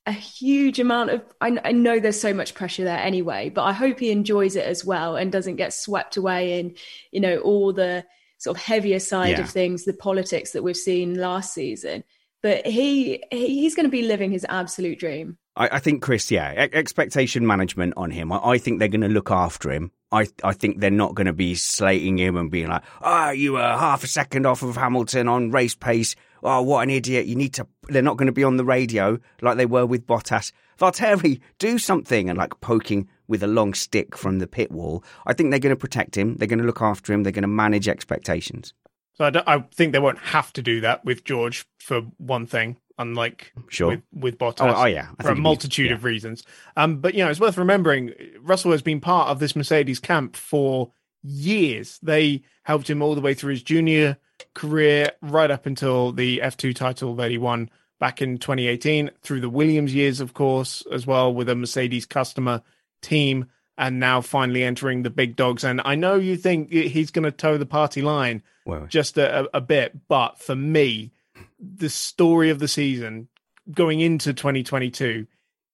a huge amount of I, I know there's so much pressure there anyway but i hope he enjoys it as well and doesn't get swept away in you know all the sort of heavier side Yeah. of things the politics that we've seen last season but he, he he's going to be living his absolute dream I, I think Chris, yeah, e- expectation management on him. I, I think they're going to look after him. I I think they're not going to be slating him and being like, "Ah, you were half a second off of Hamilton on race pace. Oh, what an idiot! You need to." They're not going to be on the radio like they were with Bottas. Valtteri, do something and like poking with a long stick from the pit wall. I think they're going to protect him. They're going to look after him. They're going to manage expectations. So I, I, think they won't have to do that with George for one thing, unlike sure. with, with Bottas. Oh, oh yeah, I for a multitude yeah. of reasons. Um, but you know, it's worth remembering Russell has been part of this Mercedes camp for years. They helped him all the way through his junior career, right up until the F2 title that he won back in 2018, through the Williams years, of course, as well, with a Mercedes customer team, and now finally entering the big dogs. And I know you think he's going to toe the party line well, just a, a bit, but for me, the story of the season going into 2022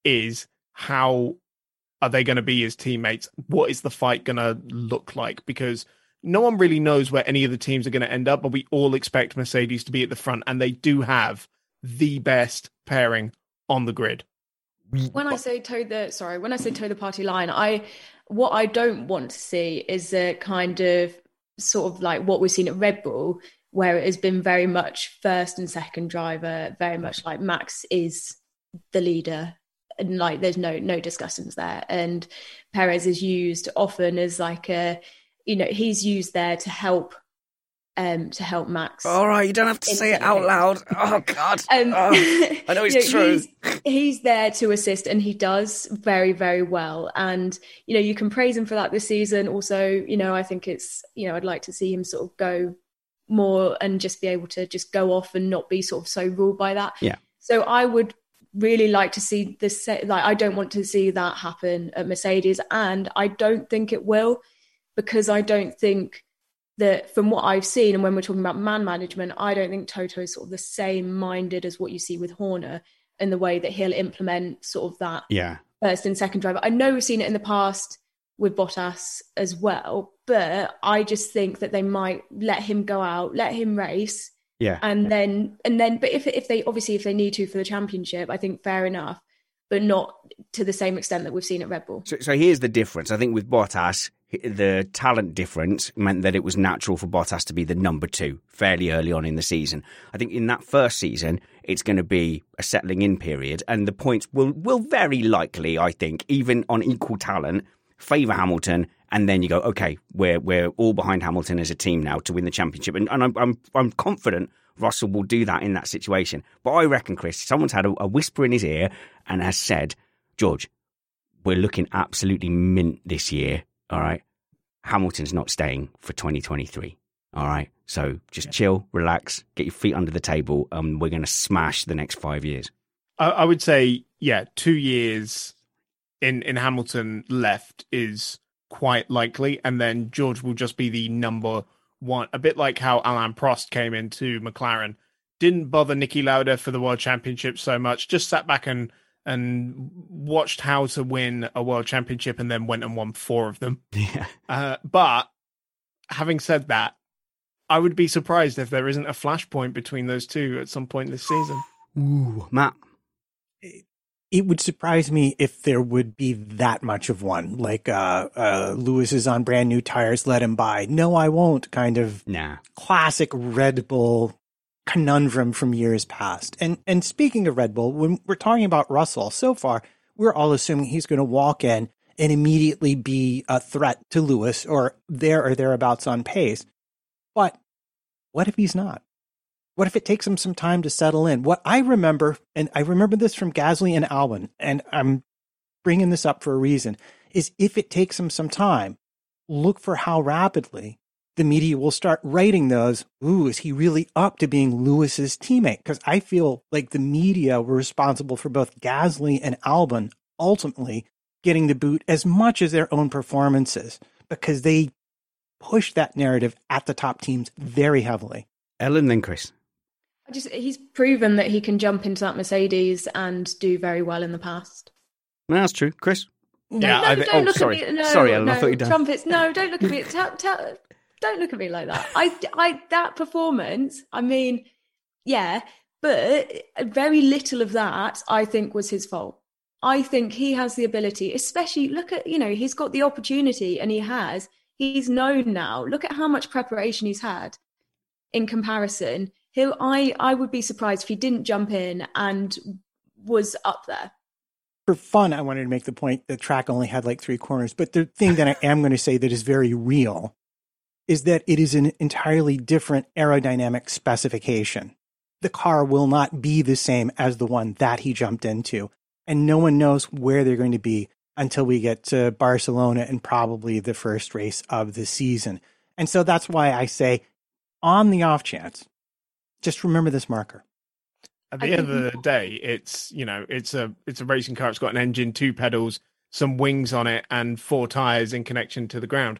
is how are they going to be as teammates? What is the fight going to look like? Because no one really knows where any of the teams are going to end up, but we all expect Mercedes to be at the front, and they do have the best pairing on the grid. When I say toe the sorry, when I say toe the party line, I what I don't want to see is a kind of sort of like what we've seen at Red Bull, where it has been very much first and second driver, very much like Max is the leader and like there's no no discussions there and Perez is used often as like a you know he's used there to help um to help Max. All right, you don't have to say it out loud. Oh God, um, oh, I know it's you know, true. He's, he's, there to assist, and he does very very well. And you know you can praise him for that this season. Also, you know I think it's you know I'd like to see him sort of go more and just be able to just go off and not be sort of so ruled by that. Yeah. So I would really like to see this like I don't want to see that happen at Mercedes and I don't think it will because I don't think that from what I've seen and when we're talking about man management I don't think Toto is sort of the same minded as what you see with Horner in the way that he'll implement sort of that yeah first and second driver I know we've seen it in the past with Bottas as well but I just think that they might let him go out let him race yeah. And then and then but if if they obviously if they need to for the championship, I think fair enough, but not to the same extent that we've seen at Red Bull. So, so here's the difference. I think with Bottas, the talent difference meant that it was natural for Bottas to be the number two fairly early on in the season. I think in that first season, it's going to be a settling in period, and the points will will very likely, I think, even on equal talent, favour Hamilton and then you go, okay, we're we're all behind Hamilton as a team now to win the championship, and, and I'm, I'm I'm confident Russell will do that in that situation. But I reckon, Chris, someone's had a, a whisper in his ear and has said, George, we're looking absolutely mint this year. All right, Hamilton's not staying for 2023. All right, so just yeah. chill, relax, get your feet under the table, and we're going to smash the next five years. I, I would say, yeah, two years in in Hamilton left is quite likely, and then George will just be the number one. A bit like how Alain Prost came into McLaren, didn't bother Niki Lauda for the World Championship so much, just sat back and and watched how to win a World Championship, and then went and won four of them. Yeah. Uh, but having said that, I would be surprised if there isn't a flashpoint between those two at some point this season. Ooh, Matt it would surprise me if there would be that much of one. Like uh, uh, Lewis is on brand new tires, let him buy. No, I won't. Kind of nah. classic Red Bull conundrum from years past. And and speaking of Red Bull, when we're talking about Russell, so far we're all assuming he's going to walk in and immediately be a threat to Lewis or there or thereabouts on pace. But what if he's not? What if it takes them some time to settle in? What I remember, and I remember this from Gasly and Albon, and I'm bringing this up for a reason, is if it takes them some time, look for how rapidly the media will start writing those. Ooh, is he really up to being Lewis's teammate? Because I feel like the media were responsible for both Gasly and Albon ultimately getting the boot as much as their own performances because they pushed that narrative at the top teams very heavily. Ellen, then Chris just he's proven that he can jump into that Mercedes and do very well in the past. No, that's true, Chris. No, yeah, no, I, don't oh, look sorry. at me. No, sorry, Ellen, no, I thought you'd done. Trumpets, no, don't look at me. Tell, tell, don't look at me like that. I, I, that performance. I mean, yeah, but very little of that I think was his fault. I think he has the ability, especially look at you know he's got the opportunity and he has. He's known now. Look at how much preparation he's had in comparison he'll I I would be surprised if he didn't jump in and was up there. For fun, I wanted to make the point the track only had like three corners, but the thing that I am going to say that is very real is that it is an entirely different aerodynamic specification. The car will not be the same as the one that he jumped into, and no one knows where they're going to be until we get to Barcelona and probably the first race of the season. And so that's why I say, on the off chance, just remember this marker. At the end of the day, it's you know it's a it's a racing car. It's got an engine, two pedals, some wings on it, and four tires in connection to the ground.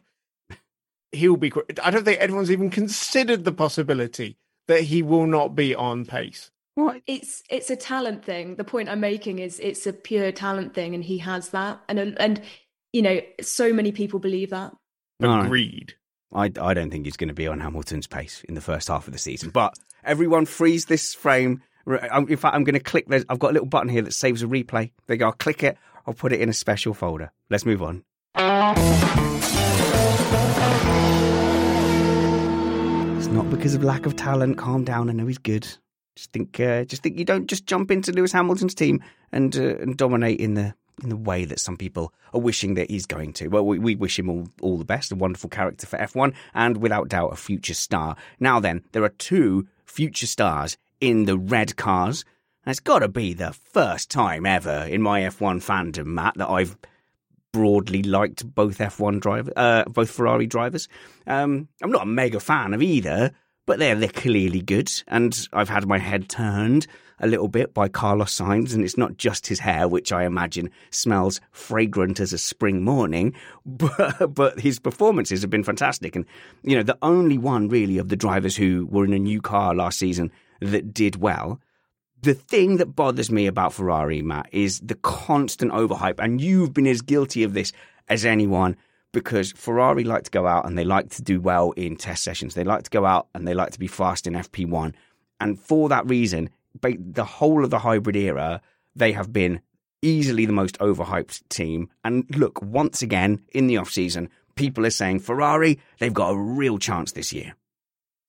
He'll be. I don't think anyone's even considered the possibility that he will not be on pace. Well, It's it's a talent thing. The point I'm making is it's a pure talent thing, and he has that. And and you know, so many people believe that. Agreed. I, I don't think he's going to be on Hamilton's pace in the first half of the season. But everyone freeze this frame. In fact, I'm going to click. I've got a little button here that saves a replay. There you go. I'll click it. I'll put it in a special folder. Let's move on. It's not because of lack of talent. Calm down. I know he's good. Just think, uh, just think you don't just jump into Lewis Hamilton's team and uh, and dominate in the in the way that some people are wishing that he's going to. Well, we, we wish him all, all the best, a wonderful character for F1, and without doubt, a future star. Now then, there are two future stars in the red cars. It's got to be the first time ever in my F1 fandom, Matt, that I've broadly liked both F1 drivers, uh, both Ferrari drivers. Um, I'm not a mega fan of either, but they're they're clearly good, and I've had my head turned a little bit by Carlos Sainz, and it's not just his hair, which I imagine smells fragrant as a spring morning, but, but his performances have been fantastic. And, you know, the only one really of the drivers who were in a new car last season that did well. The thing that bothers me about Ferrari, Matt, is the constant overhype. And you've been as guilty of this as anyone because Ferrari like to go out and they like to do well in test sessions. They like to go out and they like to be fast in FP1. And for that reason, the whole of the hybrid era, they have been easily the most overhyped team. And look, once again, in the off season, people are saying Ferrari, they've got a real chance this year.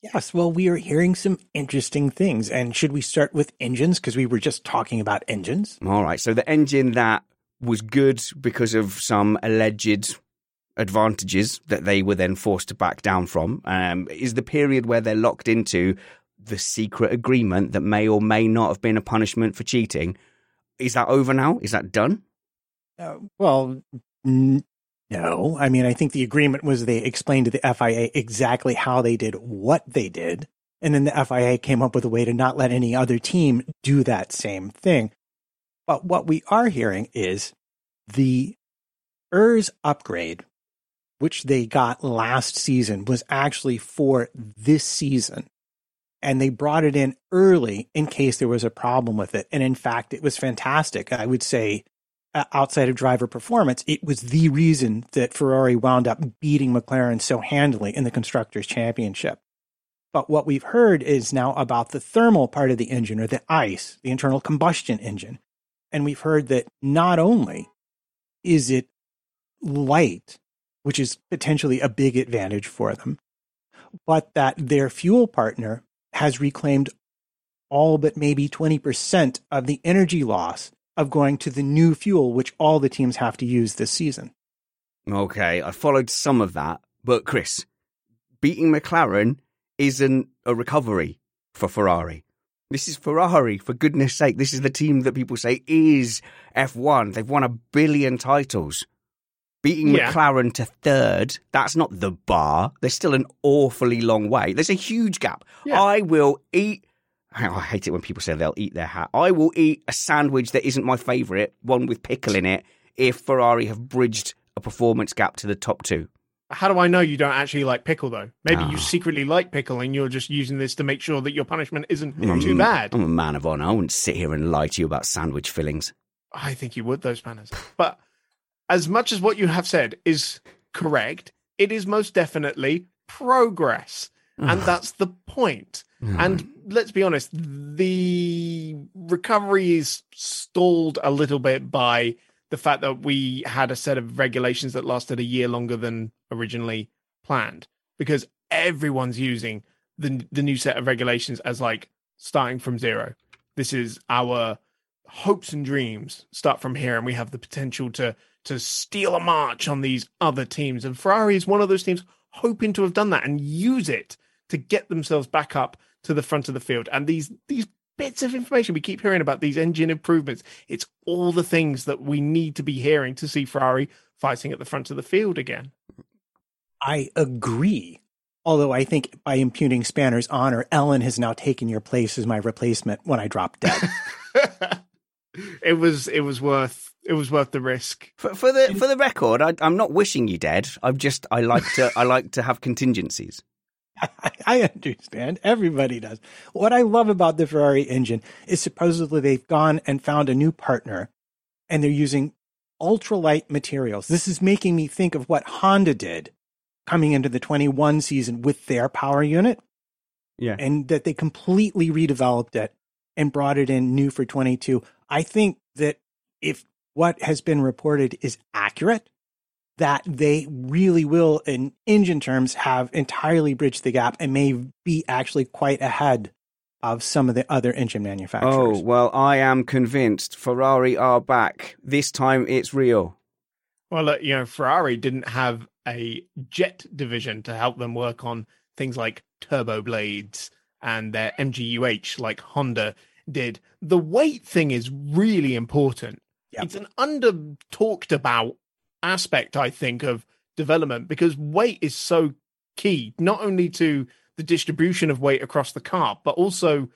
Yes, well, we are hearing some interesting things. And should we start with engines? Because we were just talking about engines. All right. So the engine that was good because of some alleged advantages that they were then forced to back down from um, is the period where they're locked into the secret agreement that may or may not have been a punishment for cheating. Is that over now? Is that done? Uh, well, n- no. I mean, I think the agreement was they explained to the FIA exactly how they did what they did. And then the FIA came up with a way to not let any other team do that same thing. But what we are hearing is the ERS upgrade, which they got last season, was actually for this season and they brought it in early in case there was a problem with it. And in fact, it was fantastic. I would say, uh, outside of driver performance, it was the reason that Ferrari wound up beating McLaren so handily in the Constructors' Championship. But what we've heard is now about the thermal part of the engine or the ICE, the internal combustion engine. And we've heard that not only is it light, which is potentially a big advantage for them, but that their fuel partner has reclaimed all but maybe 20% of the energy loss of going to the new fuel, which all the teams have to use this season. Okay, I followed some of that, but Chris, beating McLaren isn't a recovery for Ferrari. This is Ferrari, for goodness sake. This is the team that people say is F1. They've won a billion titles beating yeah. McLaren to third, that's not the bar. There's still an awfully long way. There's a huge gap. Yeah. I will eat. I hate it when people say they'll eat their hat. I will eat a sandwich that isn't my favourite, one with pickle in it, if Ferrari have bridged a performance gap to the top two. How do I know you don't actually like pickle though? Maybe oh. you ah. secretly like pickle and you're just using this to make sure that your punishment isn't mm, too bad. I'm a man of honour. I wouldn't sit here and lie to you about sandwich fillings. I think you would, those spanners. But as much as what you have said is correct, it is most definitely progress. Mm. and that's the point. Mm. And let's be honest, the recovery is stalled a little bit by the fact that we had a set of regulations that lasted a year longer than originally planned because everyone's using the the new set of regulations as like starting from zero. This is our hopes and dreams start from here and we have the potential to to steal a march on these other teams. And Ferrari is one of those teams, hoping to have done that and use it to get themselves back up to the front of the field. And these these bits of information we keep hearing about these engine improvements, it's all the things that we need to be hearing to see Ferrari fighting at the front of the field again. I agree. Although I think by impugning Spanner's honor, Ellen has now taken your place as my replacement when I drop dead. it was it was worth it was worth the risk. For, for the for the record, I, I'm not wishing you dead. I'm just I like to I like to have contingencies. I understand. Everybody does. What I love about the Ferrari engine is supposedly they've gone and found a new partner and they're using ultralight materials. This is making me think of what Honda did coming into the 21 season with their power unit. Yeah. And that they completely redeveloped it and brought it in new for 22. I think that if what has been reported is accurate, that they really will, in engine terms, have entirely bridged the gap and may be actually quite ahead of some of the other engine manufacturers. Oh, well, I am convinced Ferrari are back. This time it's real. Well, uh, you know, Ferrari didn't have a jet division to help them work on things like turbo blades and their MGUH like Honda did. The weight thing is really important. Yep. It's an under talked about aspect, I think, of development because weight is so key, not only to the distribution of weight across the car, but also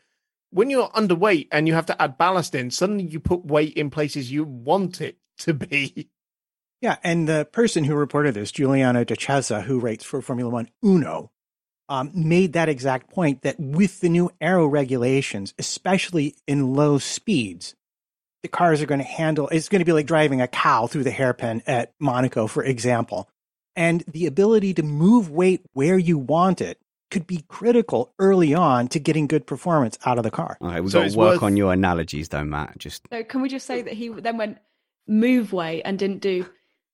when you're underweight and you have to add ballast in, suddenly you put weight in places you want it to be. Yeah, and the person who reported this, Giuliano De who writes for Formula One Uno, um, made that exact point that with the new aero regulations, especially in low speeds, the cars are going to handle it's going to be like driving a cow through the hairpin at Monaco, for example. And the ability to move weight where you want it could be critical early on to getting good performance out of the car. All right, we've so got to work worth... on your analogies though, Matt. Just so can we just say that he then went move weight and didn't do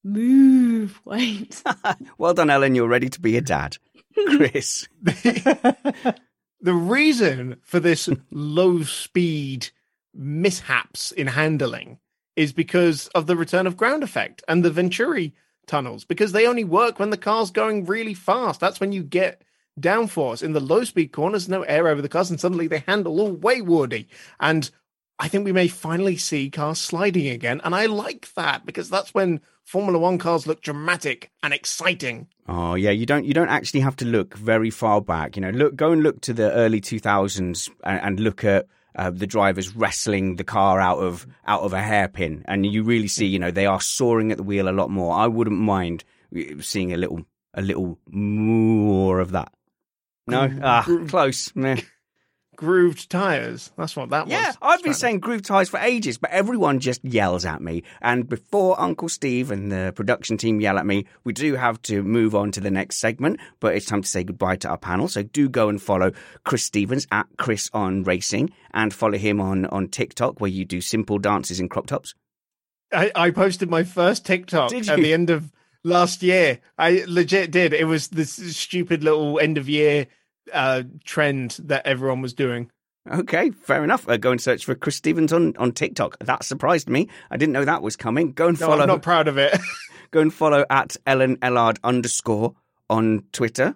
move weight? well done, Ellen. You're ready to be a dad. Chris. the reason for this low speed mishaps in handling is because of the return of ground effect and the Venturi tunnels, because they only work when the car's going really fast. That's when you get downforce. In the low speed corners, no air over the cars, and suddenly they handle all waywardy. And I think we may finally see cars sliding again. And I like that because that's when Formula One cars look dramatic and exciting. Oh yeah, you don't you don't actually have to look very far back. You know, look go and look to the early two thousands and, and look at uh, the drivers wrestling the car out of out of a hairpin, and you really see, you know, they are soaring at the wheel a lot more. I wouldn't mind seeing a little a little more of that. No, ah, close. Meh grooved tires. That's what that yeah, was. Yeah, I've been saying grooved tires for ages, but everyone just yells at me. And before Uncle Steve and the production team yell at me, we do have to move on to the next segment. But it's time to say goodbye to our panel. So do go and follow Chris Stevens at Chris on Racing and follow him on on TikTok where you do simple dances in crop tops. I, I posted my first TikTok at the end of last year. I legit did. It was this stupid little end of year uh, trend that everyone was doing. Okay, fair enough. Uh, go and search for Chris Stevens on, on TikTok. That surprised me. I didn't know that was coming. Go and follow. I'm not proud of it. go and follow at Ellen Ellard underscore on Twitter.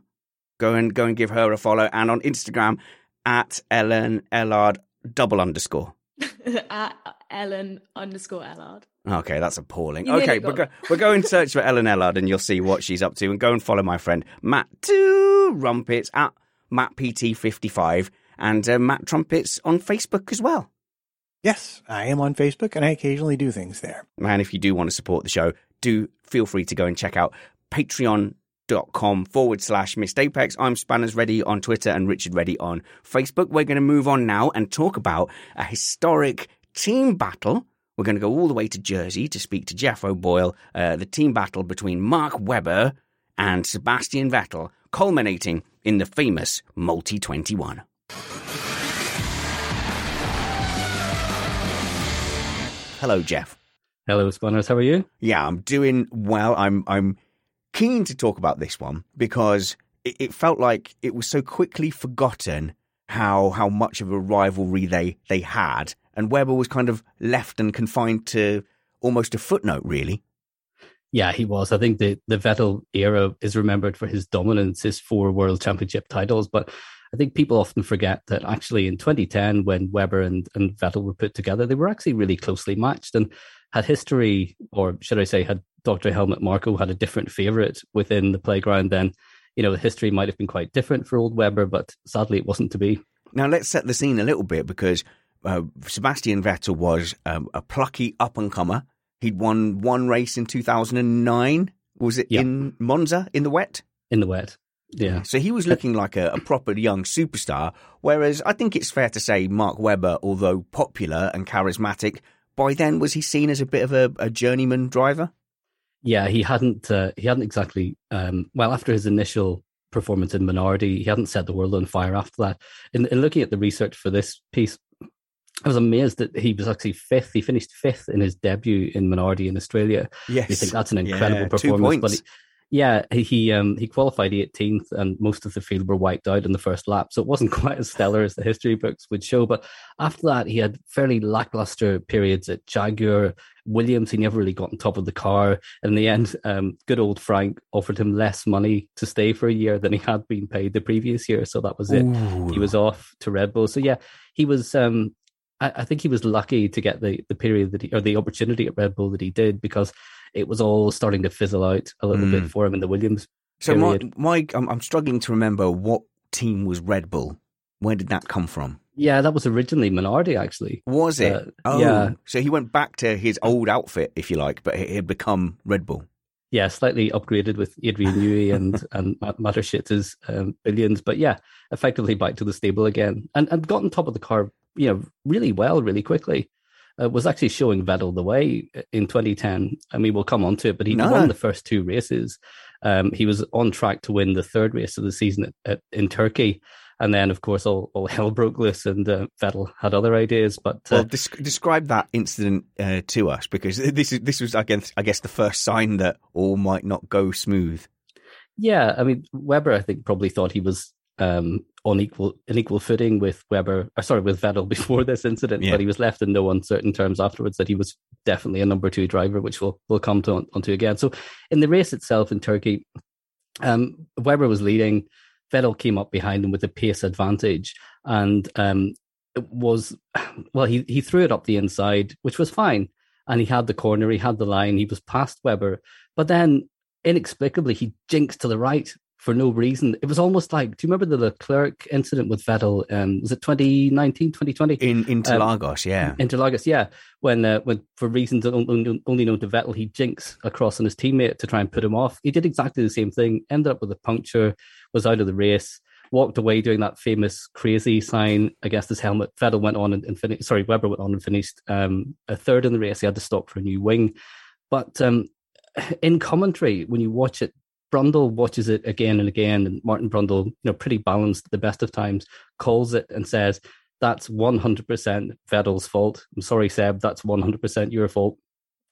Go and go and give her a follow, and on Instagram at Ellen Ellard double underscore. at Ellen underscore Ellard. Okay, that's appalling. You okay, we're, go- we're going to search for Ellen Ellard, and you'll see what she's up to. And go and follow my friend Matt Trumpets at Matt PT55, and uh, Matt Trumpets on Facebook as well. Yes, I am on Facebook and I occasionally do things there. And if you do want to support the show, do feel free to go and check out patreon.com forward slash missed apex. I'm Spanners Ready on Twitter and Richard Ready on Facebook. We're going to move on now and talk about a historic team battle. We're going to go all the way to Jersey to speak to Jeff O'Boyle, uh, the team battle between Mark Webber and Sebastian Vettel, culminating in the famous Multi 21. Hello, Jeff. Hello, Spanners. How are you? Yeah, I'm doing well. I'm I'm keen to talk about this one because it, it felt like it was so quickly forgotten how how much of a rivalry they they had, and Webber was kind of left and confined to almost a footnote, really. Yeah, he was. I think the, the Vettel era is remembered for his dominance, his four world championship titles. But I think people often forget that actually in 2010, when Webber and, and Vettel were put together, they were actually really closely matched. And had history, or should I say, had Dr. Helmut Marko had a different favorite within the playground, then, you know, the history might have been quite different for old Webber, but sadly it wasn't to be. Now, let's set the scene a little bit because uh, Sebastian Vettel was um, a plucky up and comer. He'd won one race in 2009. Was it Yeah. in Monza in the wet? In the wet. Yeah. So he was looking like a, a proper young superstar. Whereas I think it's fair to say Mark Webber, although popular and charismatic, by then was he seen as a bit of a, a journeyman driver? Yeah, he hadn't uh, he hadn't exactly um, well after his initial performance in Minardi, he hadn't set the world on fire after that. In, in looking at the research for this piece, I was amazed that he was actually fifth. He finished fifth in his debut in Minardi in Australia. Yes. You think that's an incredible Yeah, performance, but he, yeah, he he, um, he qualified 18th, and most of the field were wiped out in the first lap, so it wasn't quite as stellar as the history books would show. But after that, he had fairly lackluster periods at Jaguar, Williams. He never really got on top of the car. And in the end, um, good old Frank offered him less money to stay for a year than he had been paid the previous year, so that was it. He was off to Red Bull. So yeah, he was. Um, I, I think he was lucky to get the the period that he or the opportunity at Red Bull that he did because it was all starting to fizzle out a little bit for him in the Williams. So, my, period. my, I'm, I'm struggling to remember what team was Red Bull. Where did that come from? Yeah, that was originally Minardi actually. Was it? Uh, oh, yeah. So he went back to his old outfit, if you like, but it had become Red Bull. Yeah, slightly upgraded with Adrian Newey and and Matt um, billions, but yeah, effectively back to the stable again and and got on top of the car, you know, really well, really quickly. Uh, was actually showing Vettel the way in 2010. I mean, we'll come on to it, but he No. won the first two races. Um, he was on track to win the third race of the season at, at, in Turkey. And then, of course, all, all hell broke loose, and uh, Vettel had other ideas. But uh, Well, des- describe that incident uh, to us because this is this was I guess I guess the first sign that all might not go smooth. Yeah, I mean Webber, I think probably thought he was um, on equal an equal footing with Webber, or sorry, with Vettel before this incident, Yeah. but he was left in no uncertain terms afterwards that he was definitely a number two driver, which we'll we'll come to onto again. So in the race itself in Turkey, um, Webber was leading. Vettel came up behind him with a pace advantage, and um, it was well, he he threw it up the inside, which was fine, and he had the corner, he had the line, he was past Webber, but then inexplicably he jinks to the right for no reason. It was almost like, do you remember the Leclerc incident with Vettel? Um, was it 2019, 2020? In Um, Interlagos, yeah. Interlagos, yeah. When, uh, when for reasons on- on- only known to Vettel, he jinxed across on his teammate to try and put him off. He did exactly the same thing. Ended up with a puncture, was out of the race, walked away doing that famous crazy sign against his helmet. Vettel went on and, and finished. Sorry, Webber went on and finished um, a third in the race. He had to stop for a new wing, but um, in commentary, when you watch it, Brundle watches it again and again, and Martin Brundle, you know, pretty balanced at the best of times, calls it and says, "That's one hundred percent Vettel's fault." I'm sorry, Seb, that's one hundred percent your fault.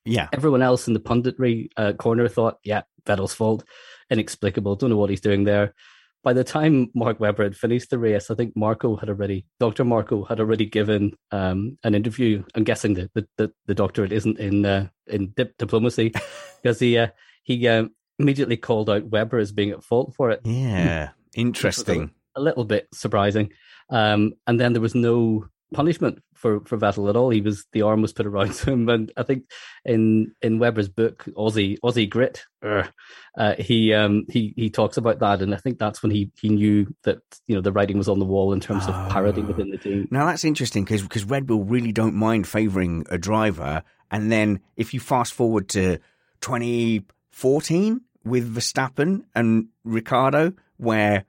Yeah. Everyone else in the punditry uh, corner thought, "Yeah, Vettel's fault." Inexplicable. Don't know what he's doing there. By the time Mark Webber had finished the race, I think Marko had already, Dr. Marko had already given um, an interview. I'm guessing that the, the, the doctorate isn't in uh, in dip- diplomacy because he uh, he uh, immediately called out Webber as being at fault for it. Yeah. Interesting. A little bit surprising. Um, and then there was no punishment for, for Vettel at all. He was the arm was put around him, and I think in in Webber's book Aussie Aussie Grit, er, uh, he um he he talks about that, and I think that's when he he knew that you know the writing was on the wall in terms of parity within the team. Now that's interesting because because Red Bull really don't mind favouring a driver, and then if you fast forward to 2014 with Verstappen and Ricciardo, where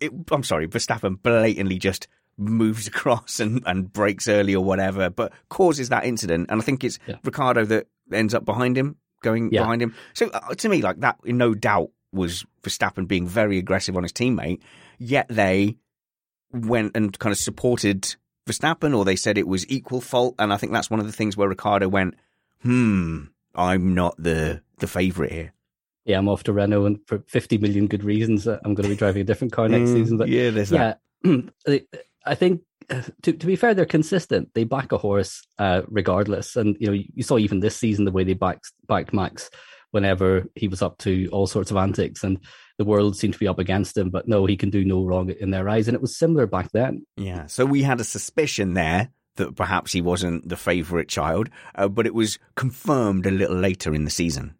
it, I'm sorry, Verstappen blatantly just moves across and, and breaks early or whatever, but causes that incident, and I think it's Yeah. Ricciardo that ends up behind him, going Yeah. behind him. So uh, to me, like that, in no doubt, was Verstappen being very aggressive on his teammate. Yet they went and kind of supported Verstappen, or they said it was equal fault. And I think that's one of the things where Ricciardo went, "Hmm, I'm not the the favourite here." Yeah, I'm off to Renault, and for 50 million good reasons, uh, I'm going to be driving a different car next Mm, season. But yeah, there's yeah, I- I think uh, to to be fair, they're consistent. They back a horse uh, regardless, and you know you saw even this season the way they backed backed Max whenever he was up to all sorts of antics and the world seemed to be up against him. But no, he can do no wrong in their eyes. And it was similar back then. Yeah. So we had a suspicion there that perhaps he wasn't the favourite child, uh, but it was confirmed a little later in the season.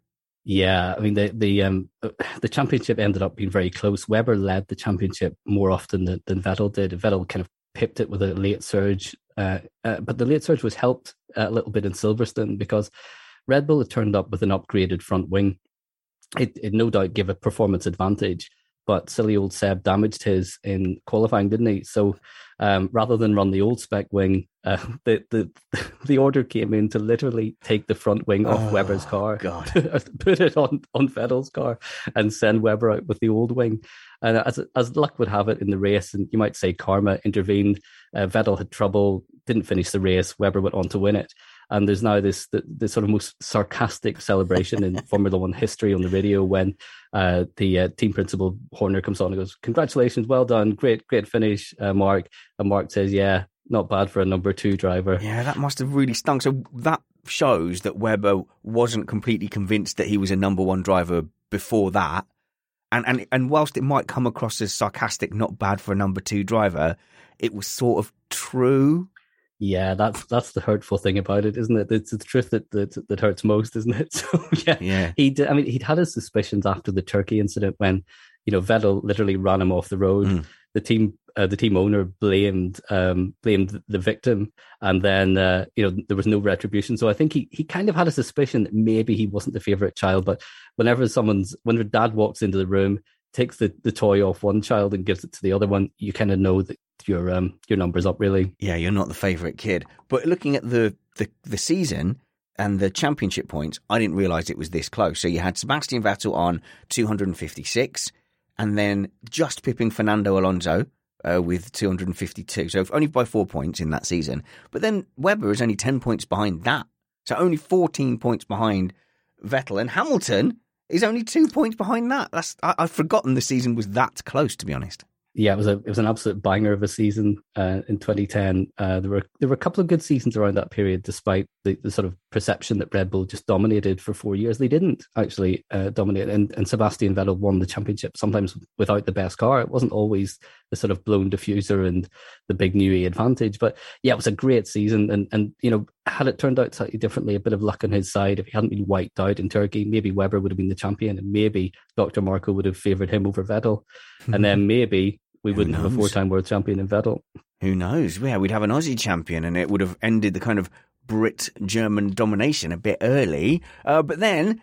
Yeah, I mean the the um the championship ended up being very close. Webber led the championship more often than, than Vettel did. Vettel kind of pipped it with a late surge, uh, uh, but the late surge was helped a little bit in Silverstone because Red Bull had turned up with an upgraded front wing. It, it no doubt gave a performance advantage, but silly old Seb damaged his in qualifying, didn't he? So um, rather than run the old spec wing, uh, the, the the order came in to literally take the front wing off Oh, Webber's car, God. put it on on Vettel's car, and send Webber out with the old wing. And as as luck would have it in the race, and you might say karma intervened. Uh, Vettel had trouble, didn't finish the race. Webber went on to win it. And there's now this the, sort of most sarcastic celebration in Formula One history on the radio when uh, the uh, team principal Horner comes on and goes, "Congratulations, well done, great, great finish, uh, Mark." And Mark says, "Yeah, not bad for a number two driver." Yeah, that must have really stung. So that shows that Webber wasn't completely convinced that he was a number one driver before that. And and and whilst it might come across as sarcastic, not bad for a number two driver, it was sort of true. Yeah, that's that's the hurtful thing about it, isn't it? It's the truth that that, that hurts most, isn't it? So yeah, Yeah. he did. I mean, he'd had his suspicions after the Turkey incident when you know Vettel literally ran him off the road. Mm. The team, uh, the team owner blamed um, blamed the victim, and then uh, you know there was no retribution. So I think he he kind of had a suspicion that maybe he wasn't the favorite child. But whenever someone's whenever dad walks into the room, takes the, the toy off one child and gives it to the other one, you kind of know that your um your numbers up really. Yeah, you're not the favourite kid. But looking at the, the, the season and the championship points, I didn't realise it was this close. So you had Sebastian Vettel on 256 and then just pipping Fernando Alonso uh, with 252. So only by four points in that season. But then Webber is only 10 points behind that. So only 14 points behind Vettel. And Hamilton is only two points behind that. That's I, I've forgotten the season was that close, to be honest. yeah, it was a it was an absolute banger of a season uh, in 2010. Uh, there were there were a couple of good seasons around that period, despite the, the sort of perception that Red Bull just dominated for four years. They didn't actually uh, dominate, and and Sebastian Vettel won the championship sometimes without the best car. It wasn't always the sort of blown diffuser and the big new E advantage, but yeah, it was a great season. And and you know, had it turned out slightly differently, a bit of luck on his side. If he hadn't been wiped out in Turkey, maybe Webber would have been the champion, and maybe Dr. Marko would have favoured him over Vettel, and then maybe we Who wouldn't have a four-time world champion in Vettel. Who knows? Yeah, we'd have an Aussie champion, and it would have ended the kind of Brit German domination a bit early. Uh, but then,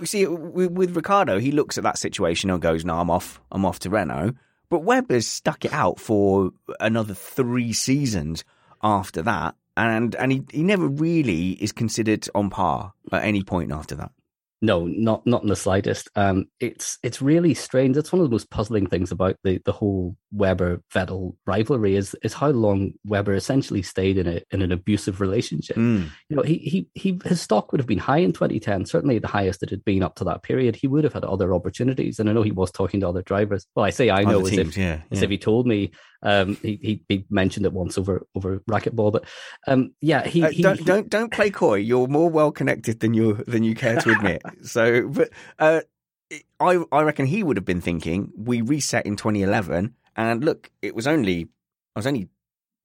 you see, with, Ricciardo, he looks at that situation and goes, "No, I'm off. I'm off to Renault." But Webber's stuck it out for another three seasons after that, and and he, he never really is considered on par at any point after that. No, not not in the slightest. Um, it's it's really strange. That's one of the most puzzling things about the, the whole Webber Vettel rivalry is is how long Webber essentially stayed in a in an abusive relationship. Mm. You know, he he he his stock would have been high in 2010, certainly the highest it had been up to that period. He would have had other opportunities, and I know he was talking to other drivers. Well, I say I know as teams, if yeah, as if he told me. Um, he, he he mentioned it once over over racquetball, but um, yeah, he, Uh, he don't he- don't don't play coy. You're more well connected than you than you care to admit. so, but uh, I I reckon he would have been thinking we reset in 2011, and look, it was only I was only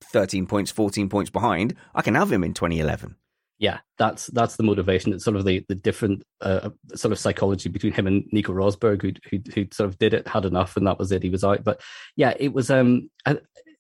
13 points, 14 points behind. I can have him in 2011. Yeah, that's that's the motivation. It's sort of the the different uh, sort of psychology between him and Nico Rosberg, who who who sort of did it, had enough, and that was it. He was out. But yeah, it was um. uh,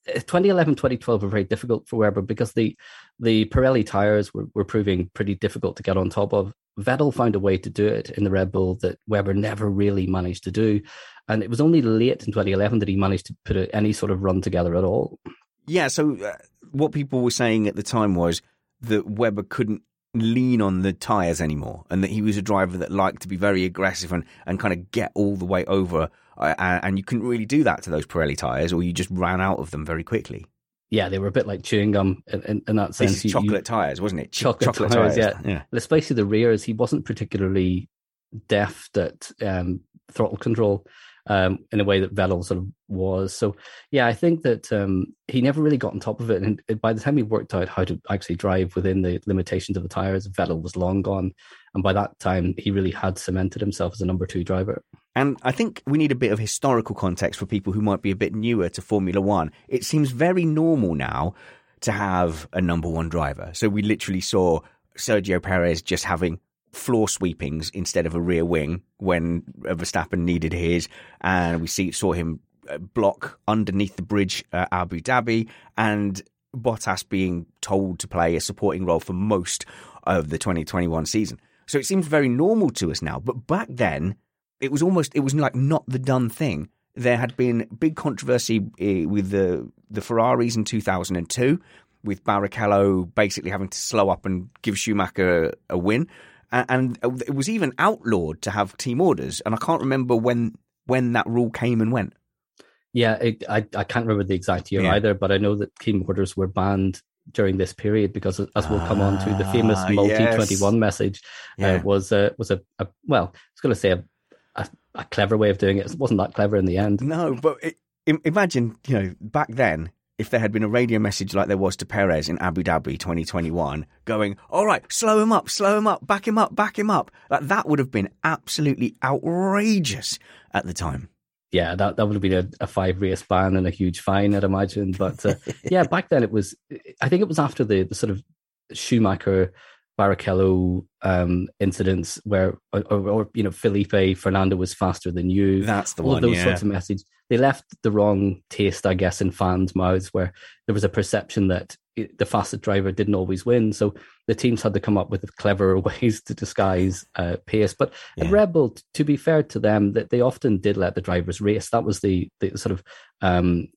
2011 2012 were very difficult for Webber because the the Pirelli tires were, were proving pretty difficult to get on top of. Vettel found a way to do it in the Red Bull that Webber never really managed to do. And it was only late in 2011 that he managed to put any sort of run together at all. Yeah. So uh, what people were saying at the time was that Webber couldn't lean on the tires anymore, and that he was a driver that liked to be very aggressive and and kind of get all the way over. Uh, and and you couldn't really do that to those Pirelli tires, or you just ran out of them very quickly. Yeah, they were a bit like chewing gum in, in, in that sense. This is You- you- chocolate tires, wasn't it? Ch- chocolate, tires, yeah. yeah. And especially the rears, he wasn't particularly deft at um, throttle control. Um, in a way that Vettel sort of was. So, yeah, I think that um, he never really got on top of it. And by the time he worked out how to actually drive within the limitations of the tires, Vettel was long gone. And by that time, he really had cemented himself as a number two driver. And I think we need a bit of historical context for people who might be a bit newer to Formula One. It seems very normal now to have a number one driver. So we literally saw Sergio Perez just having floor sweepings instead of a rear wing when Verstappen needed his, and we see saw him uh, block underneath the bridge at Abu Dhabi, and Bottas being told to play a supporting role for most of the 2021 season. So it seems very normal to us now, but back then it was almost it was like not the done thing. There had been big controversy eh, with the the Ferraris in 2002 with Barrichello basically having to slow up and give Schumacher a, a win and it was even outlawed to have team orders. And I can't remember when when that rule came and went. Yeah, it, I I can't remember the exact year yeah. either, but I know that team orders were banned during this period because, as we'll come on to, the famous ah, multi twenty one message uh, yeah. uh, was a was a, a, well, I was going to say a, a, a, clever way of doing it. It wasn't that clever in the end. No, but it, imagine you know back then if there had been a radio message like there was to Perez in Abu Dhabi 2021, going, all right, slow him up, slow him up, back him up, back him up. Like, that would have been absolutely outrageous at the time. Yeah, that, that would have been a, a five race ban and a huge fine, I'd imagine. But uh, yeah, back then it was, I think it was after the, the sort of Schumacher Barrichello um, incidents where, or, or, you know, Felipe Fernando was faster than you. That's the all one. those yeah. sorts of messages. They left the wrong taste, I guess, in fans' mouths, where there was a perception that the fastest driver didn't always win. So the teams had to come up with clever ways to disguise uh, pace. But yeah. at Red Bull, to be fair to them, that they often did let the drivers race. That was the the sort of um,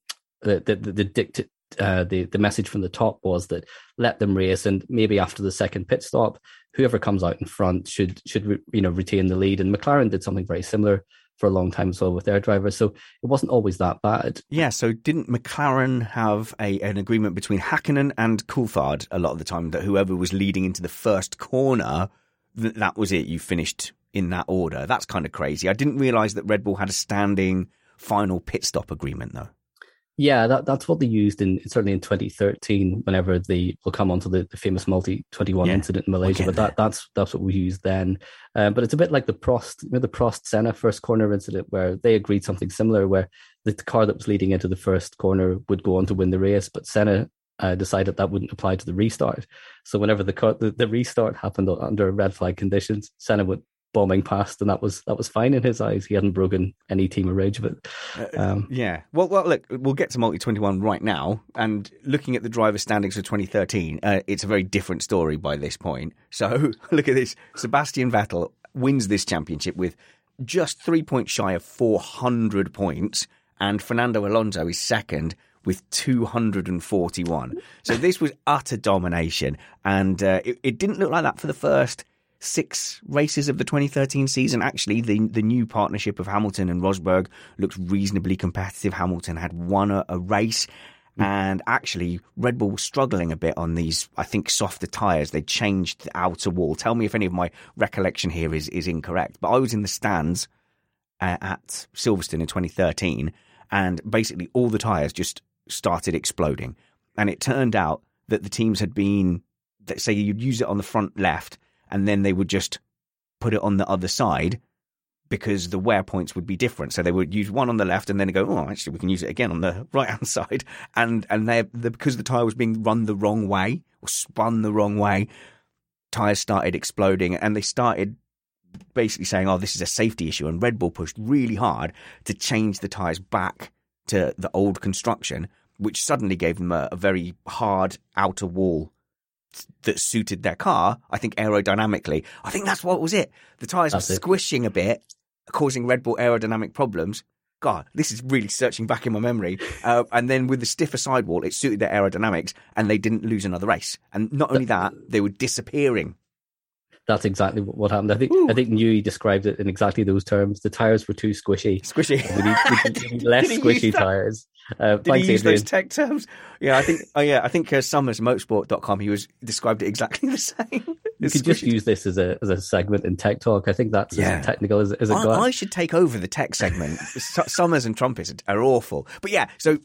the the, the, the dictate uh, the the message from the top was that let them race, and maybe after the second pit stop, whoever comes out in front should should you know retain the lead. And McLaren did something very similar for a long time as well with their drivers, so it wasn't always that bad. Yeah. So didn't McLaren have a an agreement between Hakkinen and Coulthard a lot of the time that whoever was leading into the first corner, that that was it. You finished in that order. That's kind of crazy. I didn't realize that Red Bull had a standing final pit stop agreement though. Yeah, that, that's what they used in certainly in 2013. Whenever they will come onto the, the famous multi 21 yeah, incident in Malaysia, but that, that's that's what we used then. Um, but it's a bit like the Prost, you know, the Prost Senna first corner incident, where they agreed something similar, where the car that was leading into the first corner would go on to win the race, but Senna uh, decided that wouldn't apply to the restart. So whenever the, car, the, the restart happened under red flag conditions, Senna would bombing past, and that was that was fine in his eyes. He hadn't broken any team arrangement. Uh, um, yeah. Well, well, look, we'll get to multi twenty one right now, and looking at the driver standings for twenty thirteen, uh, it's a very different story by this point. So look at this: Sebastian Vettel wins this championship with just three points shy of four hundred points, and Fernando Alonso is second with 241. So this was utter domination. And uh, it, it, didn't look like that for the first six races of the 2013 season. Actually, the the new partnership of Hamilton and Rosberg looked reasonably competitive. Hamilton had won a, a race. Mm. And actually, Red Bull was struggling a bit on these, I think, softer tyres. They changed the outer wall. Tell me if any of my recollection here is, is incorrect. But I was in the stands uh, at Silverstone in 2013, and basically all the tyres just started exploding. And it turned out that the teams had been, say, you'd use it on the front left, and then they would just put it on the other side because the wear points would be different. So they would use one on the left and then go, oh, actually, we can use it again on the right hand side. And and they because the tire was being run the wrong way or spun the wrong way, tires started exploding and they started basically saying, oh, this is a safety issue. And Red Bull pushed really hard to change the tires back to the old construction, which suddenly gave them a, a very hard outer wall that suited their car. I think aerodynamically, I think that's what was it. The tires that's were squishing a bit, causing Red Bull aerodynamic problems. God, this is really searching back in my memory. Uh, and then with the stiffer sidewall, it suited their aerodynamics, and they didn't lose another race. And not only that, they were disappearing. That's exactly what happened. I think Ooh. I think Newey described it in exactly those terms. The tires were too squishy. Squishy. We need, we need less squishy tires. Uh, Did he use Adrian. those tech terms? Yeah, I think. Oh, yeah, I think uh, Summers Motorsport.com. He was described it exactly the same. you could just use this as a as a segment in tech talk. I think that's yeah. as technical as, as it I, got. I should take over the tech segment. Summers and trumpets are awful, but yeah. So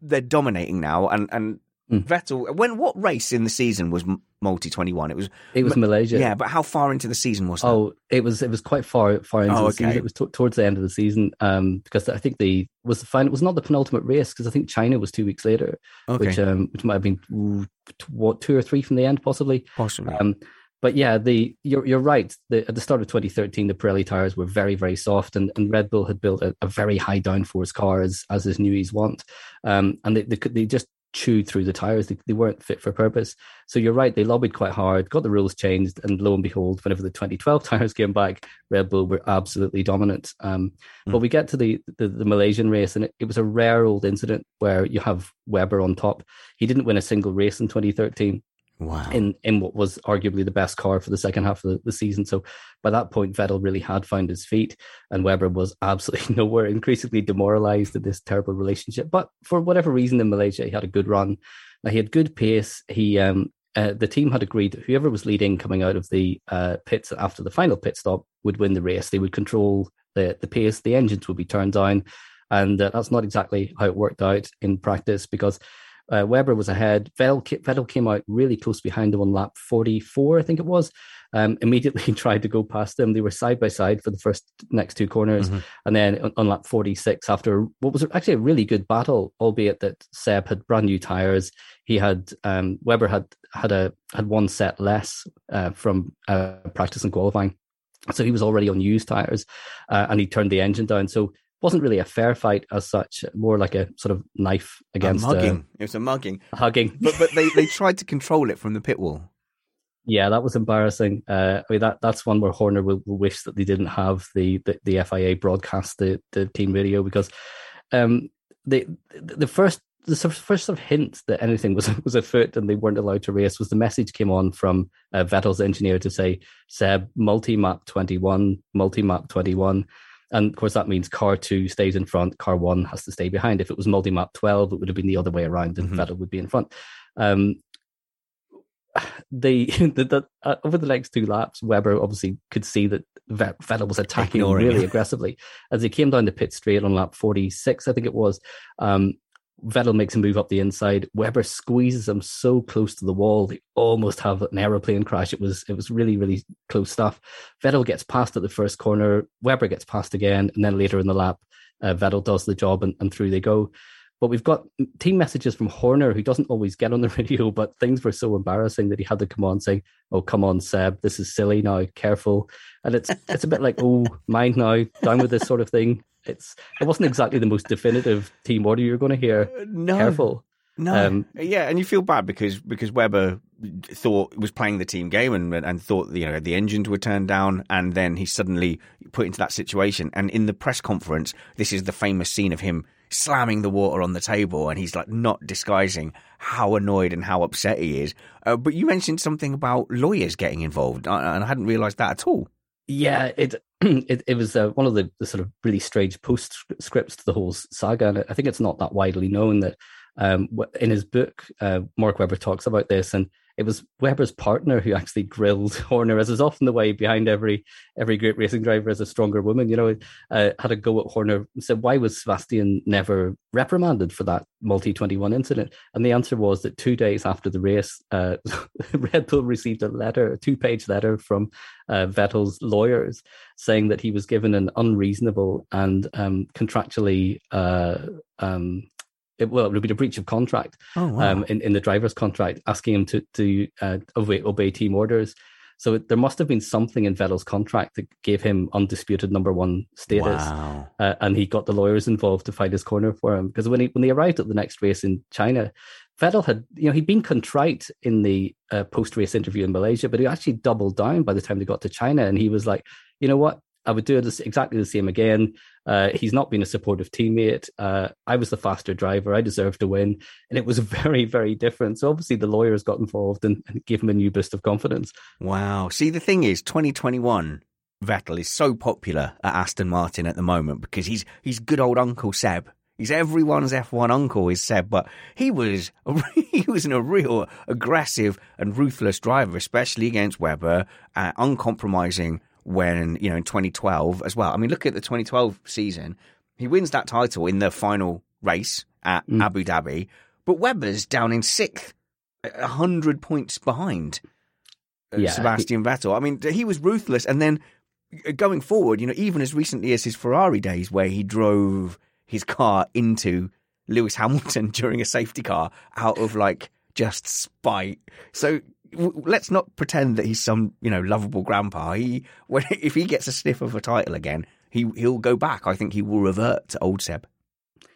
they're dominating now, and and mm. Vettel. When what race in the season was multi twenty one? It was it was Malaysia. Yeah, but how far into the season was that? Oh, it was it was quite far far into oh, the okay. season. It was t- towards the end of the season. Um, because I think the was the final was not the penultimate race because I think China was two weeks later, okay. which um which might have been what two or three from the end possibly. Possibly. Um, but yeah, the you're you're right. The, at the start of 2013, the Pirelli tires were very very soft, and, and Red Bull had built a, a very high downforce car as as his Newey's want, um, and they, they could they just chewed through the tires. They, they weren't fit for purpose. So you're right. They lobbied quite hard, got the rules changed, and lo and behold, whenever the 2012 tires came back, Red Bull were absolutely dominant. Um, mm. But we get to the, the, the Malaysian race, and it, it was a rare old incident where you have Webber on top. He didn't win a single race in 2013. Wow. In in what was arguably the best car for the second half of the, the, season. So by that point, Vettel really had found his feet, and Webber was absolutely nowhere, increasingly demoralized in this terrible relationship. But for whatever reason in Malaysia, he had a good run. Now, he had good pace. He um, uh, the team had agreed that whoever was leading coming out of the uh, pits after the final pit stop would win the race. They would control the the pace. The engines would be turned down, and uh, that's not exactly how it worked out in practice because uh, Webber was ahead. Vettel, Vettel came out really close behind him on lap 44, I think it was. Um, immediately tried to go past them. They were side by side for the first next two corners, mm-hmm. and then on, on, lap 46, after what was actually a really good battle, albeit that Seb had brand new tires, he had um, Webber had had a had one set less uh, from uh, practice and qualifying, so he was already on used tires, uh, and he turned the engine down. So wasn't really a fair fight as such, more like a sort of knife against a mugging. Uh, it was a mugging, a hugging. But but they, they tried to control it from the pit wall. Yeah, that was embarrassing. Uh, I mean, that that's one where Horner will, will, wish that they didn't have the, the, the FIA broadcast the, the team video because um, the the first the first sort of hint that anything was was afoot and they weren't allowed to race was the message came on from uh, Vettel's engineer to say Seb multi map twenty one multi map twenty one and of course, that means car two stays in front, car one has to stay behind. If it was multi map 12, it would have been the other way around and mm-hmm. Vettel would be in front. Um, the, the, the uh, over the next two laps, Webber obviously could see that Vettel was attacking Ignoring really aggressively as he came down the pit straight on lap 46, I think it was. Um, Vettel makes a move up the inside. Webber squeezes him so close to the wall, they almost have an aeroplane crash. It was it was really really close stuff. Vettel gets past at the first corner. Webber gets past again, and then later in the lap, uh, Vettel does the job, and, and through they go. But we've got team messages from Horner, who doesn't always get on the radio, but things were so embarrassing that he had to come on saying, "Oh, come on, Seb, this is silly now. Careful." And it's it's a bit like, "Oh, mind now, down with this sort of thing." it's it wasn't exactly the most definitive team order you're going to hear. Uh, no. Careful. No, um, yeah, and you feel bad because because Webber thought was playing the team game and and thought you know the engines were turned down, and then he suddenly put into that situation. And in the press conference, this is the famous scene of him slamming the water on the table, and he's like not disguising how annoyed and how upset he is. Uh, but you mentioned something about lawyers getting involved, and I hadn't realised that at all. Yeah, it it, it was uh, one of the, the, sort of really strange postscripts to the whole saga, and I think it's not that widely known that um, in his book, uh, Mark Webber talks about this, and it was Webber's partner who actually grilled Horner, as is often the way behind every every great racing driver as a stronger woman. You know, uh, had a go at Horner. And said, "Why was Sebastian never reprimanded for that multi twenty one incident?" And the answer was that two days after the race, uh, Red Bull received a letter, a two page letter from uh, Vettel's lawyers, saying that he was given an unreasonable and um, contractually uh, um, it, well, it would be a breach of contract oh, wow. um, in, in the driver's contract, asking him to, to uh, obey, obey team orders. So there must have been something in Vettel's contract that gave him undisputed number one status, wow. uh, and he got the lawyers involved to fight his corner for him. Because when he when they arrived at the next race in China, Vettel had you know he'd been contrite in the uh, post race interview in Malaysia, but he actually doubled down by the time they got to China, and he was like, you know what, I would do this exactly the same again. Uh, he's not been a supportive teammate. Uh, I was the faster driver. I deserved to win. And it was very, very different. So obviously the lawyers got involved and, and gave him a new boost of confidence. Wow. See, the thing is, 2021, Vettel is so popular at Aston Martin at the moment because he's he's good old Uncle Seb. He's everyone's F1 uncle, is Seb, but he was he was a real aggressive and ruthless driver, especially against Webber, uh, uncompromising when you know in 2012 as well. I mean, look at the 2012 season; he wins that title in the final race at mm. Abu Dhabi, but Webber's down in sixth, hundred points behind uh, yeah. Sebastian Vettel. I mean, he was ruthless, and then uh, going forward, you know, even as recently as his Ferrari days, where he drove his car into Lewis Hamilton during a safety car out of like just spite. So let's not pretend that he's some you know lovable grandpa. He when if he gets a sniff of a title again, he he'll go back. I think he will revert to old Seb.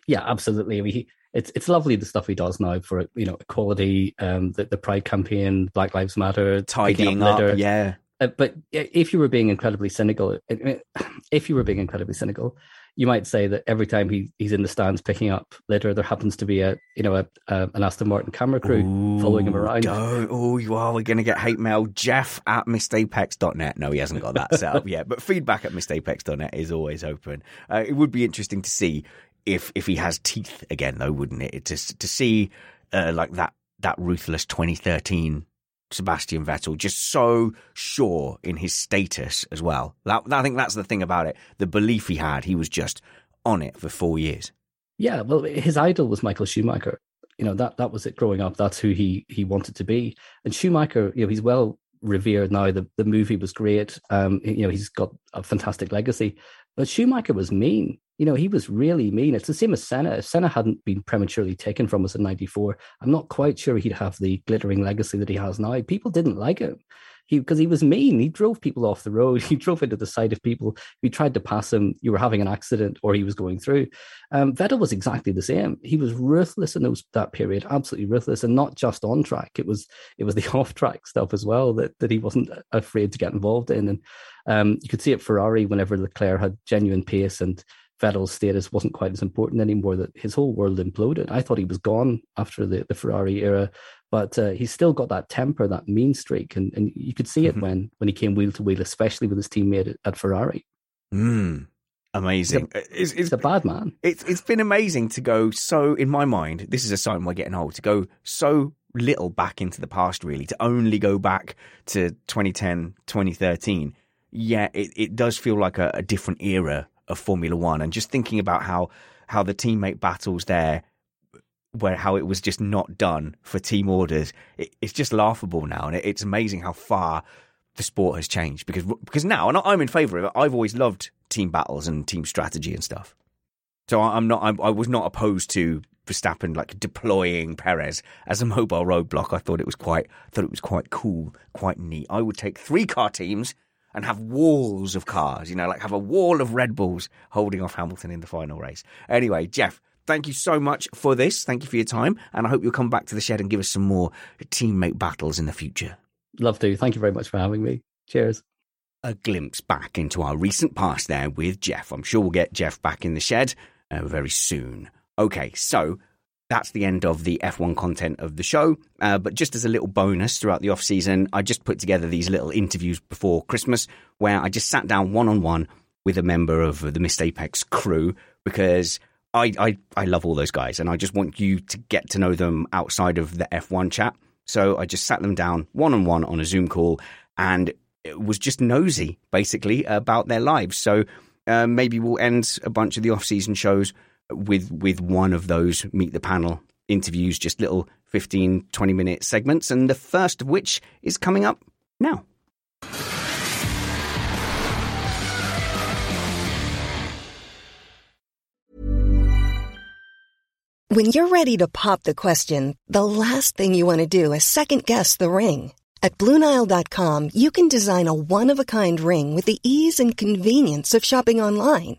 Yeah, absolutely. I mean, he, it's it's lovely the stuff he does now for you know equality, um, the the Pride campaign, Black Lives Matter, tidying up, yeah. Uh, but if you were being incredibly cynical, if you were being incredibly cynical, you might say that every time he, he's in the stands picking up litter, there happens to be a you know a, a an Aston Martin camera crew Ooh, following him around. Oh, you are. We're going to get hate mail. Jeff at missedapex.net. No, he hasn't got that set up yet, but feedback at missedapex.net is always open. Uh, it would be interesting to see if if he has teeth again, though, wouldn't it? To to see uh, like that that ruthless 2013 Sebastian Vettel, just so sure in his status as well. That, I think that's the thing about it. The belief he had, he was just on it for four years. Yeah, well, his idol was Michael Schumacher. You know that that was it growing up. That's who he he wanted to be. And Schumacher, you know, he's well revered now. The the movie was great. Um, you know, he's got a fantastic legacy. But Schumacher was mean you know, he was really mean. It's the same as Senna. If Senna hadn't been prematurely taken from us in 94, I'm not quite sure he'd have the glittering legacy that he has now. People didn't like him. He because he was mean. He drove people off the road. He drove into the side of people. If you tried to pass him, you were having an accident or he was going through. Um, Vettel was exactly the same. He was ruthless in those, that period, absolutely ruthless, and not just on track. It was it was the off track stuff as well that that he wasn't afraid to get involved in. And um, you could see at Ferrari whenever Leclerc had genuine pace and Vettel's status wasn't quite as important anymore, that his whole world imploded. I thought he was gone after the, the Ferrari era, but uh, he's still got that temper, that mean streak. And, and you could see it mm-hmm. when, when he came wheel to wheel, especially with his teammate at, at Ferrari. Mm, amazing. He's a, it's, it's, a bad man. It's, it's been amazing to go so, in my mind, this is a sign we're getting old, to go so little back into the past, really, to only go back to 2010, 2013. Yeah, it, it does feel like a, a different era of Formula One, and just thinking about how how the teammate battles there, where how it was just not done for team orders, it, it's just laughable now, and it, it's amazing how far the sport has changed because because now, and I'm in favour of it. I've always loved team battles and team strategy and stuff. So I'm not. I'm, I was not opposed to Verstappen like deploying Perez as a mobile roadblock. I thought it was quite thought it was quite cool, quite neat. I would take three car teams and have walls of cars, you know, like have a wall of Red Bulls holding off Hamilton in the final race. Anyway, Jeff, thank you so much for this. Thank you for your time. And I hope you'll come back to the shed and give us some more teammate battles in the future. Love to. Thank you very much for having me. Cheers. A glimpse back into our recent past there with Jeff. I'm sure we'll get Jeff back in the shed uh, very soon. Okay, so that's the end of the F1 content of the show. Uh, but just as a little bonus throughout the off season, I just put together these little interviews before Christmas where I just sat down one on one with a member of the Missed Apex crew because I, I, I love all those guys and I just want you to get to know them outside of the F1 chat. So I just sat them down one on one on a Zoom call and was just nosy basically about their lives. So uh, maybe we'll end a bunch of the off season shows with with one of those meet the panel interviews, just little 15, 20 minute segments, and the first of which is coming up now. When you're ready to pop the question, the last thing you want to do is second guess the ring. At Bluenile.com, you can design a one of a kind ring with the ease and convenience of shopping online.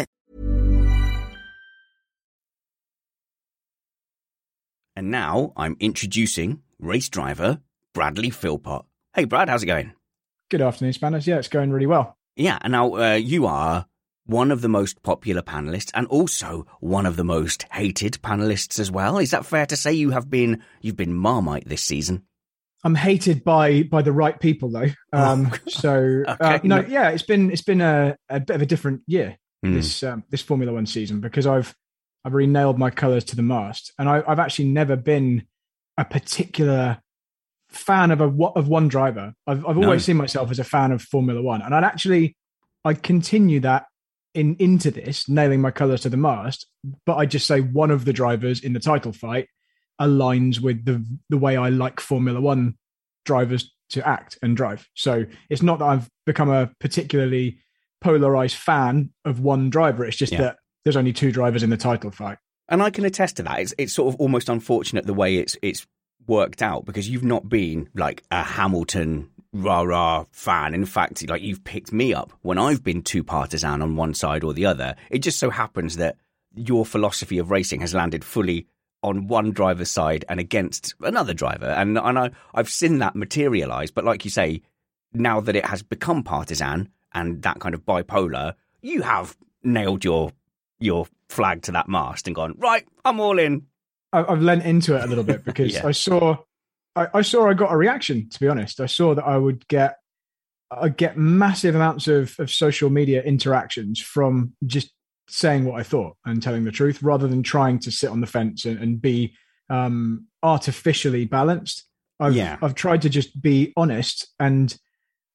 And now I'm introducing race driver Bradley Philpott. Hey, Brad, how's it going? Good afternoon, Spanners. Yeah, it's going really well. Yeah, and now uh, you are one of the most popular panelists and also one of the most hated panelists as well. Is that fair to say you have been you've been Marmite this season? I'm hated by by the right people though. Um, so uh, okay. uh, no, yeah, it's been it's been a, a bit of a different year mm. this um, this Formula One season because I've I've really nailed my colours to the mast, and I, have actually never been a particular fan of a of one driver. I've I've always no. seen myself as a fan of Formula One, and I'd actually I continue that in into this nailing my colours to the mast, but I just say one of the drivers in the title fight aligns with the the way I like Formula One drivers to act and drive. So it's not that I've become a particularly polarized fan of one driver. It's just yeah. that there's only two drivers in the title fight. And I can attest to that. It's it's sort of almost unfortunate the way it's it's worked out because you've not been like a Hamilton rah rah fan. In fact, like you've picked me up when I've been too partisan on one side or the other. It just so happens that your philosophy of racing has landed fully on one driver's side and against another driver. And and I, I've seen that materialize. But like you say, now that it has become partisan and that kind of bipolar, you have nailed your your flag to that mast and gone right. I'm all in. I've lent into it a little bit because yeah. I saw, I, I, saw I got a reaction. To be honest, I saw that I would get, I get massive amounts of of social media interactions from just saying what I thought and telling the truth, rather than trying to sit on the fence and, and be um, artificially balanced. I've, yeah. I've tried to just be honest and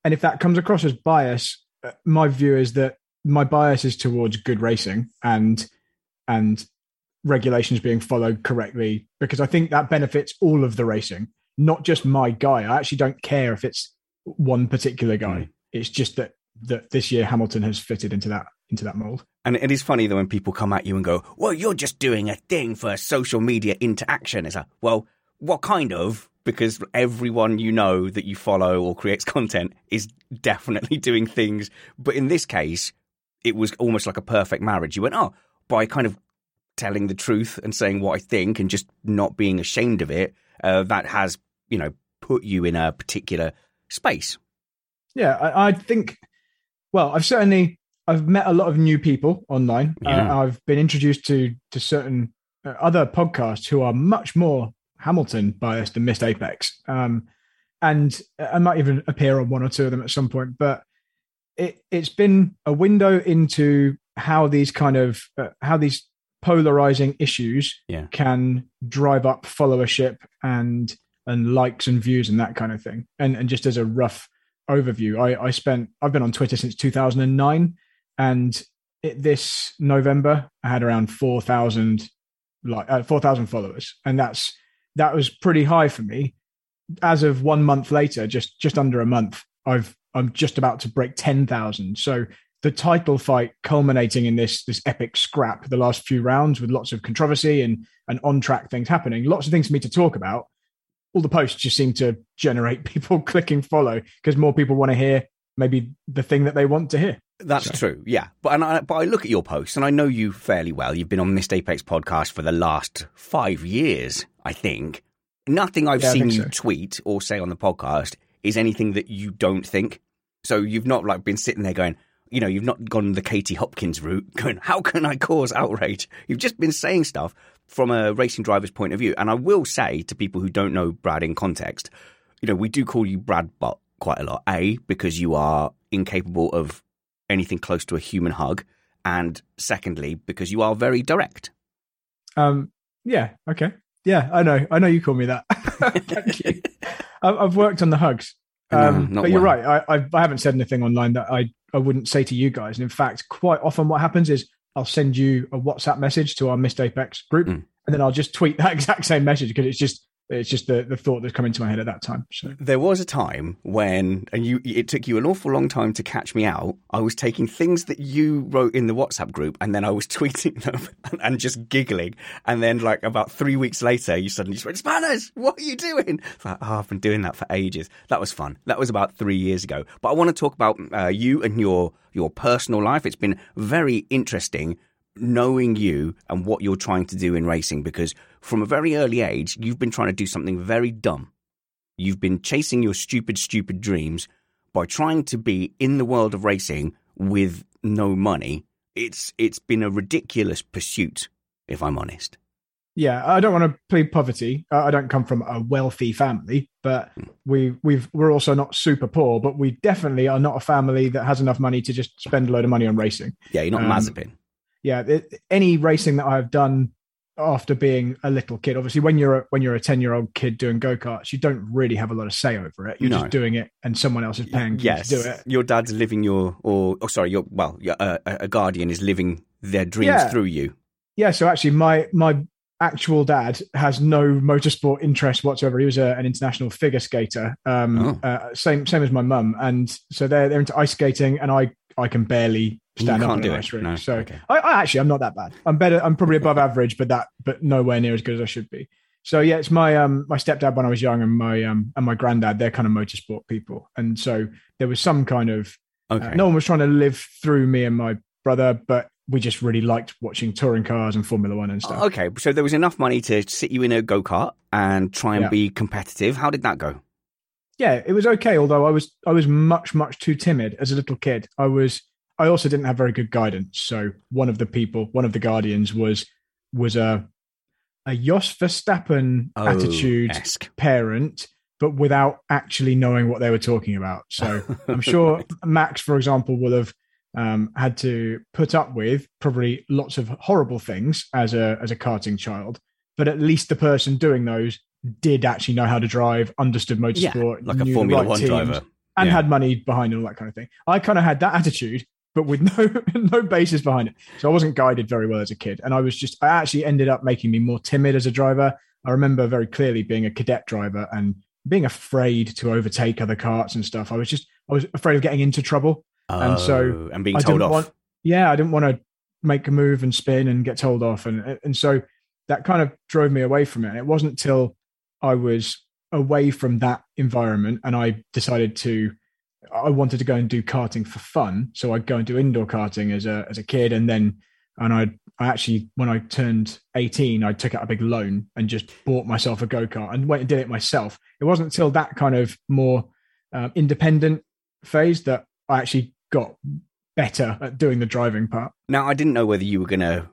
and if that comes across as bias, uh, my view is that my bias is towards good racing and and regulations being followed correctly because I think that benefits all of the racing, not just my guy. I actually don't care if it's one particular guy. Mm. It's just that that this year Hamilton has fitted into that into that mold. And it is funny though when people come at you and go, "Well, you're just doing a thing for social media interaction." It's like, well, what kind of? Because everyone you know that you follow or creates content is definitely doing things. But in this case, it was almost like a perfect marriage. You went, oh, by kind of telling the truth and saying what I think and just not being ashamed of it, uh, that has, you know, put you in a particular space. Yeah, I, I, think, well, I've certainly, I've met a lot of new people online. Uh, yeah. Uh, I've been introduced to, to certain uh, other podcasts who are much more Hamilton biased than Missed Apex. Um, and I might even appear on one or two of them at some point, but it, it's been a window into how these kind of uh, how these polarizing issues yeah. can drive up followership and and likes and views and that kind of thing. And and just as a rough overview, I, I spent I've been on Twitter since 2009, and it, this November I had around four thousand like uh, four thousand followers, and that's that was pretty high for me. As of one month later, just just under a month, I've I'm just about to break 10,000. So the title fight culminating in this this epic scrap the last few rounds with lots of controversy and and on track things happening lots of things for me to talk about all the posts just seem to generate people clicking follow because more people want to hear maybe the thing that they want to hear that's so. true yeah but and I, but I look at your posts and I know you fairly well you've been on Missed Apex podcast for the last 5 years I think nothing I've yeah, seen you so. tweet or say on the podcast is anything that you don't think so you've not like been sitting there going, you know, you've not gone the Katie Hopkins route, going, how can I cause outrage? You've just been saying stuff from a racing driver's point of view. And I will say to people who don't know Brad in context, you know, we do call you Brad Butt quite a lot. A, because you are incapable of anything close to a human hug. And secondly, because you are very direct. Um, yeah, okay. Yeah, I know. I know you call me that. Thank you. I've worked on the hugs. Um, no, but you're well. right. I, I, I haven't said anything online that I, I wouldn't say to you guys. And in fact, quite often what happens is I'll send you a WhatsApp message to our Missed Apex group, mm. and then I'll just tweet that exact same message because it's just it's just the, the thought that's come into my head at that time. So there was a time when, and you, it took you an awful long time to catch me out. I was taking things that you wrote in the WhatsApp group, and then I was tweeting them and, and just giggling. And then, like about three weeks later, you suddenly just went, "Spanners, what are you doing?" Like, oh, I've been doing that for ages. That was fun. That was about three years ago. But I want to talk about uh, you and your your personal life. It's been very interesting knowing you and what you're trying to do in racing because from a very early age, you've been trying to do something very dumb. You've been chasing your stupid, stupid dreams by trying to be in the world of racing with no money. It's it's been a ridiculous pursuit, if I'm honest. Yeah, I don't want to plead poverty. I don't come from a wealthy family, but hmm. we we've we're also not super poor. But we definitely are not a family that has enough money to just spend a load of money on racing. Yeah, you're not um, Mazepin yeah, it, any racing that I've done after being a little kid, obviously when you're a, when you're a ten year old kid doing go karts, you don't really have a lot of say over it. You're no. just doing it, and someone else is paying yes. to do it. Your dad's living your, or oh, sorry, your well, your, uh, a guardian is living their dreams yeah. through you. Yeah. So actually, my my actual dad has no motorsport interest whatsoever. He was a, an international figure skater, um, oh. uh, same same as my mum, and so they're they're into ice skating, and I I can barely stand you up in an ice rink. No. So okay. I, I, actually I'm not that bad. I'm better. I'm probably above average, but that but nowhere near as good as I should be. So yeah, it's my um my stepdad when I was young and my um and my granddad. They're kind of motorsport people, and so there was some kind of uh, okay. Uh, no one was trying to live through me and my brother, but we just really liked watching touring cars and Formula One and stuff. Okay, so there was enough money to sit you in a go kart and try and yeah. be competitive. How did that go? Yeah, it was okay. Although I was I was much much too timid as a little kid. I was I also didn't have very good guidance. So one of the people, one of the guardians was was a a Jos Verstappen oh, attitude parent, but without actually knowing what they were talking about. So I'm sure Max, for example, will have um, had to put up with probably lots of horrible things as a as a karting child, but at least the person doing those did actually know how to drive, understood motorsport, yeah, like a Formula right One driver, and yeah. had money behind and all that kind of thing. I kind of had that attitude, but with no no basis behind it. So I wasn't guided very well as a kid, and I was just I actually ended up making me more timid as a driver. I remember very clearly being a cadet driver and being afraid to overtake other carts and stuff. I was just I was afraid of getting into trouble, oh, and so and being told off. Want, yeah, I didn't want to make a move and spin and get told off, and and so that kind of drove me away from it. And it wasn't until I was away from that environment and I decided to I wanted to go and do karting for fun. So I'd go and do indoor karting as a as a kid, and then and I I actually when I turned eighteen, I took out a big loan and just bought myself a go kart and went and did it myself. It wasn't until that kind of more uh, independent phase that I actually got better at doing the driving part. Now I didn't know whether you were going to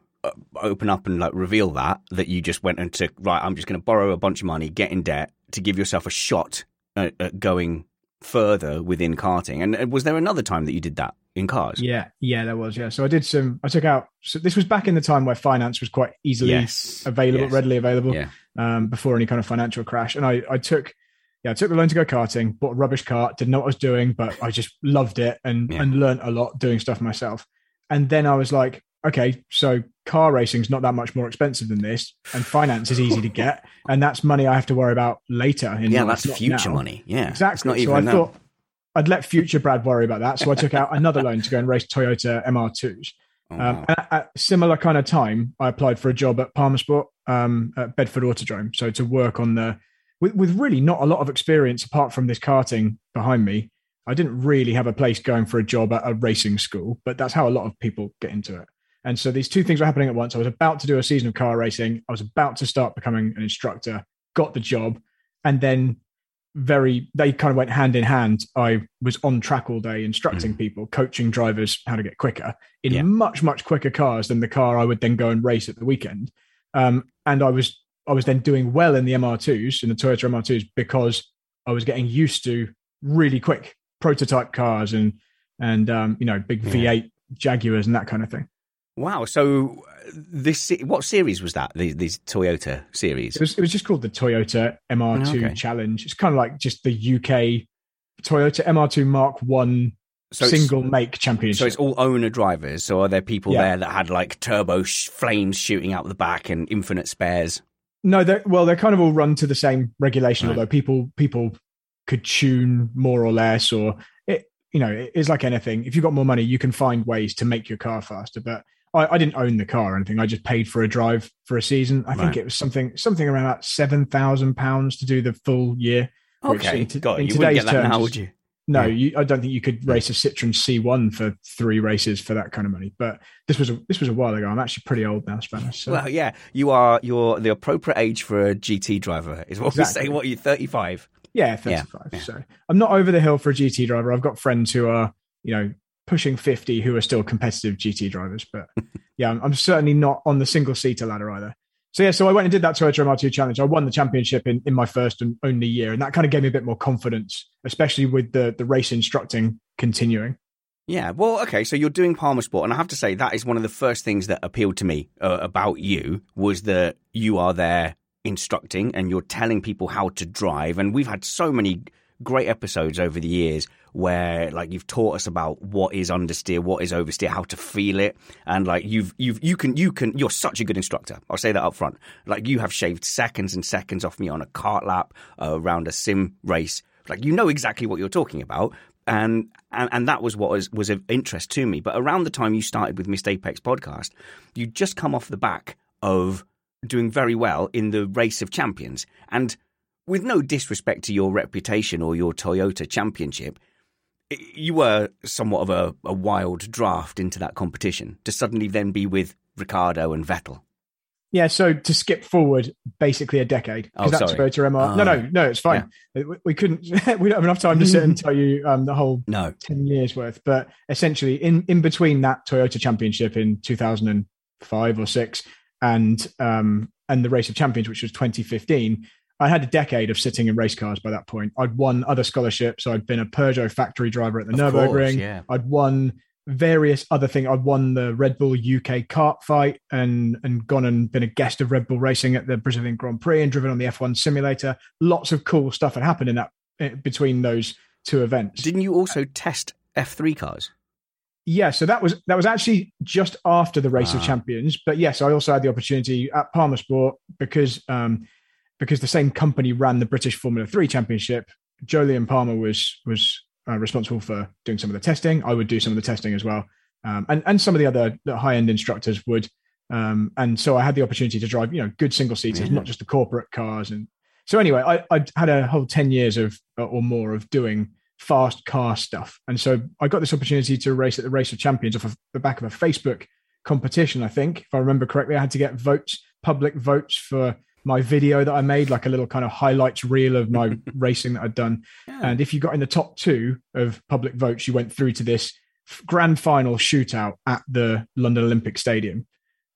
open up and like reveal that that you just went and took right. I'm just going to borrow a bunch of money, get in debt to give yourself a shot at, at going further within karting. And uh, was there another time that you did that in cars? Yeah, yeah, there was. Yeah, so I did some. I took out. So this was back in the time where finance was quite easily yes. available, yes. readily available. Yeah. Um, before any kind of financial crash, and I, I took. Yeah, I took the loan to go karting, bought a rubbish cart, didn't know what I was doing, but I just loved it and, yeah. and learned a lot doing stuff myself. And then I was like, okay, so car racing's not that much more expensive than this, and finance is easy to get, and that's money I have to worry about later. yeah, that's future now. money. Yeah, exactly. so I thought I'd let future Brad worry about that. So I took out another loan to go and race Toyota MR2s. Oh, um, wow. at, at, similar kind of time, I applied for a job at Palmer Sport um, at Bedford Autodrome. So to work on the with, with really not a lot of experience apart from this karting behind me. I didn't really have a place going for a job at a racing school, but that's how a lot of people get into it. And so these two things were happening at once. I was about to do a season of car racing. I was about to start becoming an instructor, got the job, and then very they kind of went hand in hand. I was on track all day instructing mm. people, coaching drivers how to get quicker in yeah. much much quicker cars than the car I would then go and race at the weekend. Um, and I was I was then doing well in the MR2s in the Toyota MR2s because I was getting used to really quick prototype cars and and um, you know big yeah. V8 Jaguars and that kind of thing. Wow! So uh, this what series was that? The, these Toyota series? It was, it was just called the Toyota MR2 okay. Challenge. It's kind of like just the UK Toyota MR2 Mark One so single make championship. So it's all owner drivers. So are there people yeah. there that had like turbo sh- flames shooting out the back and infinite spares? No, they're, well, they're kind of all run to the same regulation. Right. Although people people could tune more or less, or it you know it's like anything. If you've got more money, you can find ways to make your car faster. But I, I, didn't own the car or anything. I just paid for a drive for a season. I right. think it was something something around about seven thousand pounds to do the full year. Okay, in, Got in you wouldn't get that terms, now, would you? No, yeah. you, I don't think you could hmm. race a Citroen C1 for three races for that kind of money. But this was a, this was a while ago. I'm actually pretty old now, Spanners. So. Well, yeah, you are. You're the appropriate age for a GT driver. Is what exactly. we say. What are you? 35. Yeah, 35. Yeah. So I'm not over the hill for a GT driver. I've got friends who are, you know, pushing 50 who are still competitive GT drivers. But yeah, I'm, I'm, certainly not on the single seater ladder either. So yeah, so I went and did that Toyota MR2 challenge. I won the championship in, in my first and only year. And that kind of gave me a bit more confidence, especially with the, the race instructing continuing. Yeah, well, okay. So you're doing Palmer Sport, and I have to say that is one of the first things that appealed to me uh, about you was that you are there instructing and you're telling people how to drive. And we've had so many great episodes over the years where like you've taught us about what is understeer, what is oversteer, how to feel it, and like you've you've you can you can you're such a good instructor. I'll say that up front. Like you have shaved seconds and seconds off me on a kart lap uh, around a sim race. Like you know exactly what you're talking about. And, and and that was what was was of interest to me. But around the time you started with Missed Apex podcast, you just come off the back of doing very well in the race of champions. And with no disrespect to your reputation or your Toyota championship, you were somewhat of a, a wild draft into that competition to suddenly then be with Ricciardo and Vettel. Yeah, so to skip forward basically a decade because oh, that's Toyota MR. no, no, ah. no, it's fine. Yeah. We, we, couldn't. we don't have enough time to sit and tell you um, the whole no. ten years worth. But essentially, in in between that Toyota Championship in two thousand and five or six and um, and the Race of Champions, which was 2015. I had a decade of sitting in race cars by that point. I'd won other scholarships. I'd been a Peugeot factory driver at the of Nurburgring. Course, yeah. I'd won various other things. I'd won the Red Bull UK kart fight and and gone and been a guest of Red Bull Racing at the Brazilian Grand Prix and driven on the F1 simulator. Lots of cool stuff had happened in that eh, between those two events. Didn't you also test F3 cars? Yeah, so that was that was actually just after the race of ah. champions. But yes, I also had the opportunity at Palmer Sport because um, because the same company ran the British Formula Three Championship. Jolyon Palmer was was uh, responsible for doing some of the testing. I would do some of the testing as well, um, and and some of the other high end instructors would. Um, and so I had the opportunity to drive, you know, good single seaters, not just the corporate cars. And so anyway, I I had a whole ten years of or more of doing fast car stuff. And so I got this opportunity to race at the Race of Champions off of the back of a Facebook competition, I think. If I remember correctly, I had to get votes, public votes for my video that I made, like a little kind of highlights reel of my racing that I'd done. Yeah. And if you got in the top two of public votes, you went through to this grand final shootout at the London Olympic Stadium.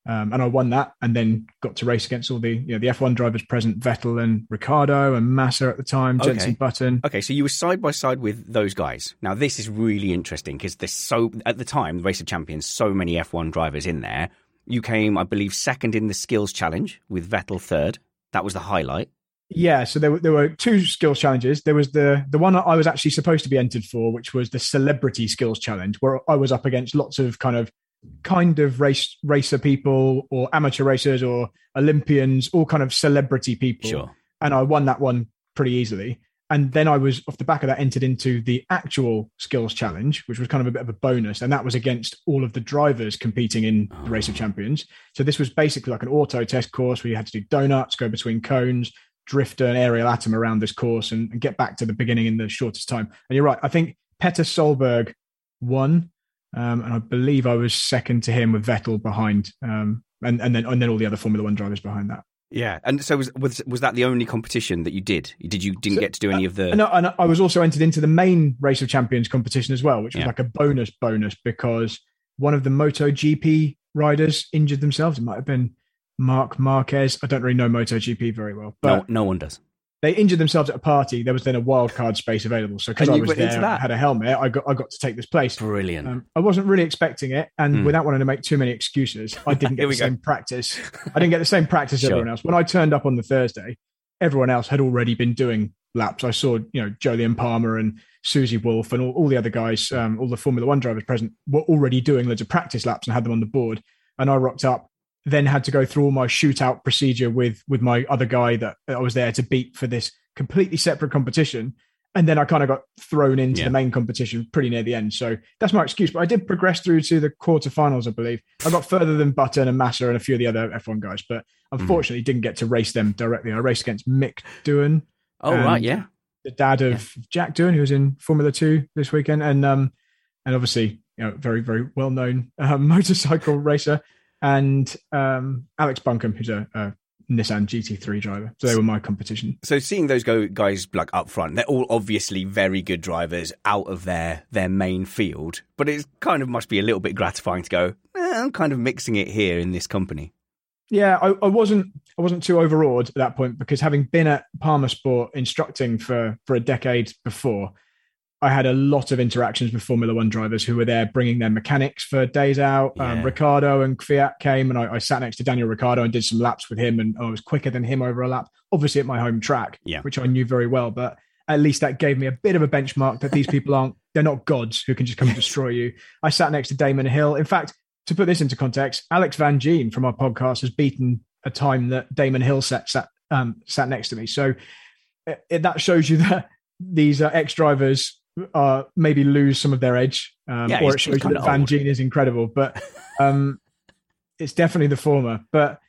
Um, and I won that, and then got to race against all the you know the F1 drivers present, Vettel and Ricciardo and Massa at the time, okay. Jenson Button. Okay, so you were side by side with those guys. Now this is really interesting because there's so at the time the race of champions, so many F1 drivers in there. You came, I believe, second in the skills challenge with Vettel third. That was the highlight. Yeah, so there were there were two skills challenges. There was the the one I was actually supposed to be entered for, which was the celebrity skills challenge, where I was up against lots of kind of kind of race racer people or amateur racers or Olympians, all kind of celebrity people. Sure. And I won that one pretty easily. And then I was off the back of that entered into the actual skills challenge, which was kind of a bit of a bonus. And that was against all of the drivers competing in the race of oh. champions. So this was basically like an auto test course where you had to do donuts, go between cones, drift an Ariel Atom around this course and, and get back to the beginning in the shortest time. And you're right. I think Petter Solberg won um, and I believe I was second to him with Vettel behind, um, and and then and then all the other Formula One drivers behind that. Yeah, and so was was was that the only competition that you did? Did you didn't so, get to do any of the? Uh, and, and I was also entered into the main Race of Champions competition as well, which was yeah. like a bonus bonus because one of the MotoGP riders injured themselves. It might have been Marc Marquez. I don't really know MotoGP very well, but no, no one does they injured themselves at a party. There was then a wild card space available. So because I was there, I had a helmet. I got I got to take this place. Brilliant. Um, I wasn't really expecting it, and mm. without wanting to make too many excuses, I didn't get the same go. practice. I didn't get the same practice sure. everyone else. When I turned up on the Thursday, everyone else had already been doing laps. I saw you know Jolyon Palmer and Susie Wolff and all, all the other guys, um, all the Formula One drivers present were already doing loads of practice laps and had them on the board. And I rocked up then had to go through all my shootout procedure with with my other guy that I was there to beat for this completely separate competition. And then I kind of got thrown into yeah. the main competition pretty near the end. So that's my excuse. But I did progress through to the quarterfinals, I believe. I got further than Button and Massa and a few of the other F1 guys, but hmm. unfortunately mm. didn't get to race them directly. I raced against Mick Doohan. Oh, right. Yeah. The dad of yeah. Jack Doohan, who was in Formula Two this weekend. And, um, and obviously, you know, very, very well known uh, motorcycle racer. And um, Alex Buncombe, who's a, a Nissan GT3 driver. So they were my competition. So seeing those go guys like up front, they're all obviously very good drivers out of their their main field, but it kind of must be a little bit gratifying to go. Eh, I'm kind of mixing it here in this company. Yeah, I, I, wasn't I wasn't too overawed at that point because having been at Palmer Sport instructing for for a decade before, I had a lot of interactions with Formula One drivers who were there bringing their mechanics for days out. Um, yeah. Um, Ricciardo and Fiat came, and I, I, sat next to Daniel Ricciardo and did some laps with him, and I was quicker than him over a lap. Obviously, at my home track, yeah. which I knew very well, but at least that gave me a bit of a benchmark that these people aren't. They're not gods who can just come and destroy you. I sat next to Damon Hill. In fact, to put this into context, Alex Van Gene from our podcast has beaten a time that Damon Hill sat sat, um, sat next to me. So it, it, that shows you that these uh, ex drivers uh, maybe lose some of their edge, um, yeah, or it shows that Van Gene is incredible. But um, it's definitely the former. But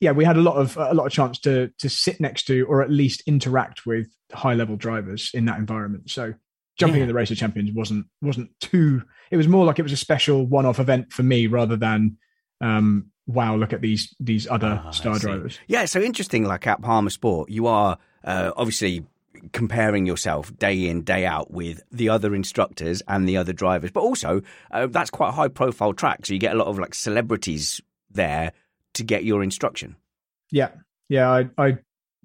yeah, we had a lot of a lot of chance to to sit next to or at least interact with high level drivers in that environment. So jumping yeah. in the race of champions wasn't wasn't too. It was more like it was a special one off event for me rather than um, wow, look at these these other oh, star drivers. Yeah, so interesting. Like at Palmer Sport, you are uh, obviously comparing yourself day in day out with the other instructors and the other drivers. But also uh, that's quite a high profile track so you get a lot of like celebrities there to get your instruction. Yeah. Yeah i, I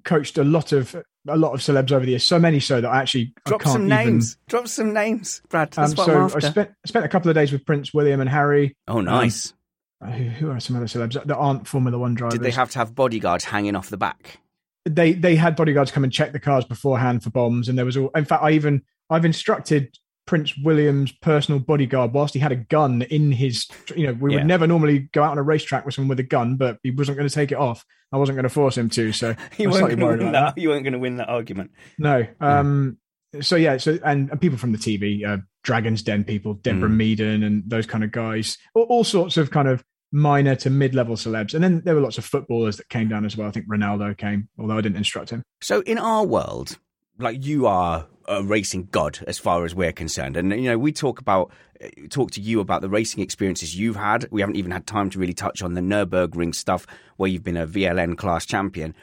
coached a lot of a lot of celebs over the years. So many so that i actually drop I some names. Even... drop some names brad. That's um, so i spent I spent a couple of days with prince william and harry. Oh nice. um, who, who are some other celebs that aren't formula one drivers did they have to have bodyguards hanging off the back they they had bodyguards come and check the cars beforehand for bombs, and there was all. In fact, I even I've instructed Prince William's personal bodyguard whilst he had a gun in his. You know, we yeah. would never normally go out on a racetrack with someone with a gun, but he wasn't going to take it off. I wasn't going to force him to, so you weren't going to win that. You weren't going to win that argument. No. Um. So yeah. So and, and people from the TV, uh, Dragons Den people, Deborah mm. Meaden, and those kind of guys, all, all sorts of kind of minor to mid-level celebs, and then there were lots of footballers that came down as well. I think Ronaldo came, although I didn't instruct him. So in our world, like you are a racing god as far as we're concerned, and you know we talk about eh, talk to you about the racing experiences you've had. We haven't even had time to really touch on the Nurburgring stuff where you've been a VLN class champion.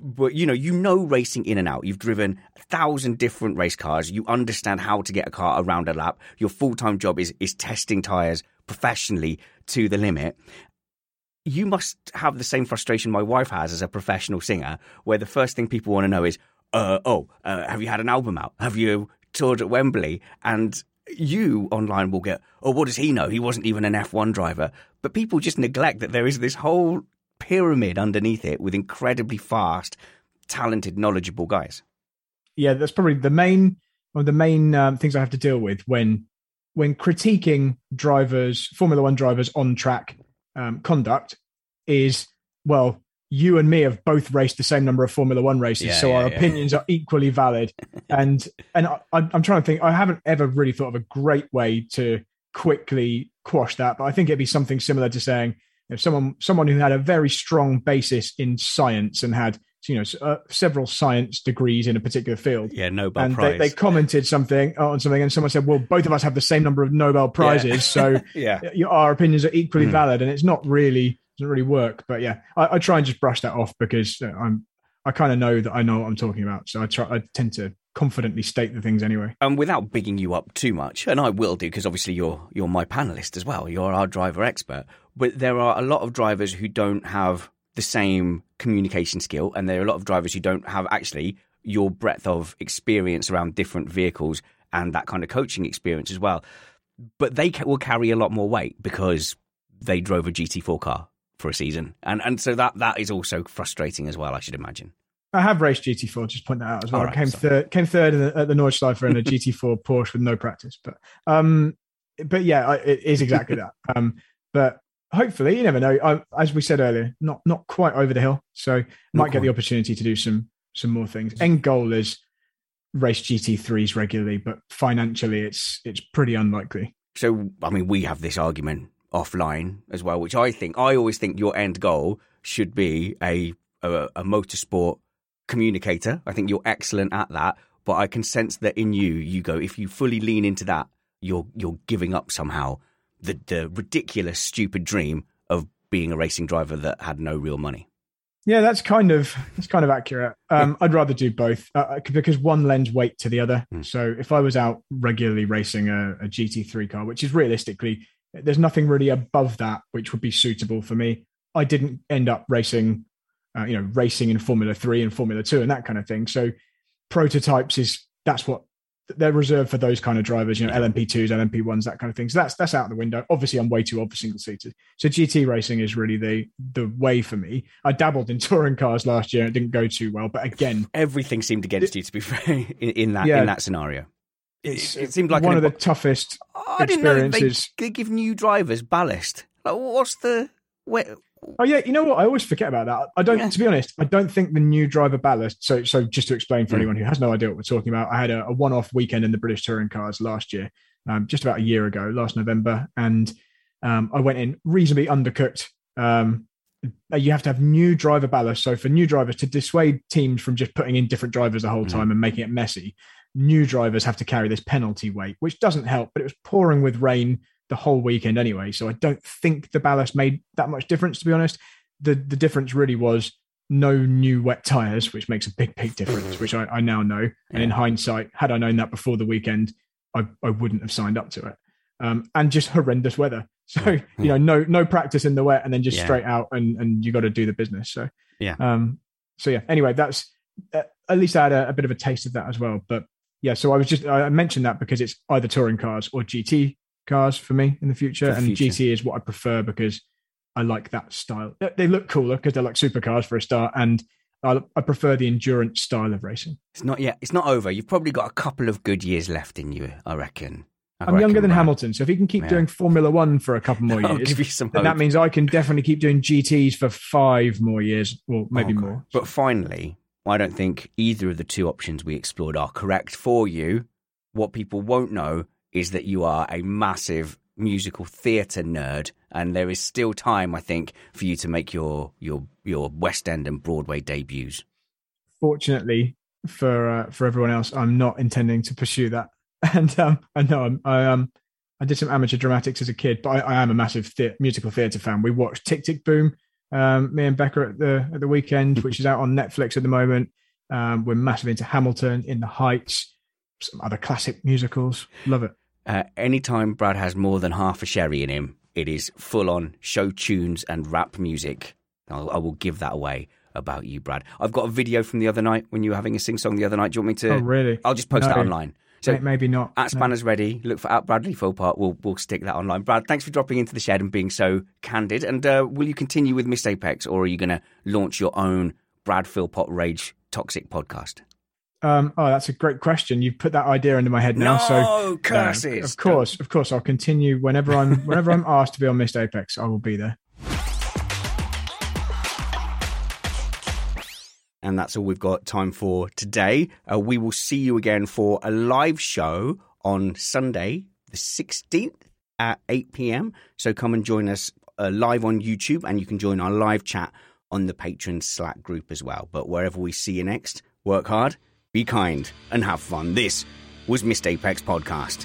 But you know, you know racing in and out. You've driven a thousand different race cars. You understand how to get a car around a lap. Your full time job is is testing tires professionally to the limit, you must have the same frustration my wife has as a professional singer, where the first thing people want to know is, uh, oh, uh, have you had an album out? Have you toured at Wembley? And you online will get, oh, what does he know? He wasn't even an F1 driver. But people just neglect that there is this whole pyramid underneath it with incredibly fast, talented, knowledgeable guys. Yeah, that's probably the main one of the main um, things I have to deal with when when critiquing drivers, Formula One drivers on track um, conduct is, well, you and me have both raced the same number of Formula One races, yeah, so yeah, our yeah. opinions are equally valid. and and I, am trying to think. I haven't ever really thought of a great way to quickly quash that, but I think it'd be something similar to saying if someone someone who had a very strong basis in science and had you know uh, several science degrees in a particular field. Yeah, Nobel and Prize. They, they commented something on something, and someone said, "Well, both of us have the same number of Nobel prizes, yeah. so yeah, our opinions are equally mm. valid." And it's not really doesn't really work. But yeah, I, I try and just brush that off because uh, I'm I kind of know that I know what I'm talking about. So I try I tend to confidently state the things anyway. And without bigging you up too much, and I will do because obviously you're you're my panelist as well. You're our driver expert. But there are a lot of drivers who don't have the same communication skill, and there are a lot of drivers who don't have actually your breadth of experience around different vehicles and that kind of coaching experience as well. But they will carry a lot more weight because they drove a GT4 car for a season, and and so that that is also frustrating as well. I should imagine. I have raced GT4. Just point that out as well. Right, came sorry. third, came third the, at the Nordschleife in a GT4 Porsche with no practice. But um, but yeah, it is exactly that. Um, but hopefully, you never know. I, as we said earlier, not not quite over the hill, so not might quite. get the opportunity to do some some more things. End goal is race GT3s regularly, but financially, it's it's pretty unlikely. So, I mean, we have this argument offline as well, which I think I always think your end goal should be a a, a motorsport communicator. I think you're excellent at that, but I can sense that in you, you go if you fully lean into that, you're you're giving up somehow the the ridiculous, stupid dream of being a racing driver that had no real money. Yeah, that's kind of that's kind of accurate. Um, I'd rather do both uh, uh because one lends weight to the other. Mm. So if I was out regularly racing a, a GT3 car, which is realistically there's nothing really above that which would be suitable for me. I didn't end up racing, uh, you know, racing in Formula Three and Formula Two and that kind of thing. So prototypes is that's what they're reserved for those kind of drivers, you know, LMP2s, LMP1s, that kind of thing. So that's that's out of the window. Obviously, I'm way too old for single seaters. So GT racing is really the the way for me. I dabbled in touring cars last year. It didn't go too well, but again, everything seemed against it, you. To be fair, in, in that yeah, in that scenario, it, it, seemed like one of the toughest I experiences. They, they, give new drivers ballast. Like, what's the where, Oh yeah, you know what? I always forget about that. I don't. Yeah. To be honest, I don't think the new driver ballast. So, so just to explain for mm. anyone who has no idea what we're talking about, I had a, a one-off weekend in the British Touring Cars last year, um, just about a year ago, last November, and um, I went in reasonably undercooked. Um, you have to have new driver ballast. So for new drivers to dissuade teams from just putting in different drivers the whole mm. time and making it messy, new drivers have to carry this penalty weight, which doesn't help. But it was pouring with rain the whole weekend anyway. So I don't think the ballast made that much difference, to be honest. The the difference really was no new wet tires, which makes a big, big difference, which I, I now know. And in hindsight, had I known that before the weekend, I, I wouldn't have signed up to it. Um, and just horrendous weather. So, you know, no no practice in the wet and then just yeah. straight out and, and you got to do the business. So, yeah. Um, so, yeah, anyway, that's uh, at least I had a, a, bit of a taste of that as well. But yeah, so I was just, I mentioned that because it's either touring cars or GT cars for me in the future, the and future. GT is what I prefer because I like that style. They look cooler because they're like supercars for a start, and I, I, prefer the endurance style of racing. It's not yet. It's not over. You've probably got a couple of good years left in you, I reckon. I am younger than right. Hamilton, so if he can keep yeah. doing Formula One for a couple more years, then that means I can definitely keep doing GTS for five more years, or maybe okay. more. But finally, I don't think either of the two options we explored are correct for you. What people won't know is that you are a massive musical theatre nerd, and there is still time, I think, for you to make your your your West End and Broadway debuts. Fortunately for uh, for everyone else, I'm not intending to pursue that, and um, I know I'm, I um I did some amateur dramatics as a kid, but I, I am a massive the- musical theatre fan. We watched Tick Tick Boom, um, me and Becca at the at the weekend, which is out on Netflix at the moment. Um, we're massive into Hamilton, In the Heights, some other classic musicals. Love it. Uh, anytime Brad has more than half a sherry in him, it is full on show tunes and rap music. I'll, I will give that away about you, Brad. I've got a video from the other night when you were having a sing song the other night. Do you want me to? Oh, really? I'll just post no. that online. So maybe not. At Spanners no. Ready, look for at Bradley Philpott. We'll we'll stick that online. Brad, thanks for dropping into the shed and being so candid. And uh, will you continue with Missed Apex, or are you going to launch your own Brad Philpott Rage Toxic podcast? Um, oh, that's a great question. You've put that idea into my head now. No, so curses. Of course, of course, I'll continue whenever I'm whenever I'm asked to be on Missed Apex. I will be there. And that's all we've got time for today. Uh, we will see you again for a live show on Sunday, the 16th at 8 p.m. So come and join us uh, live on YouTube, and you can join our live chat on the Patreon Slack group as well. But wherever we see you next, work hard be kind, and have fun. This was Missed Apex Podcast.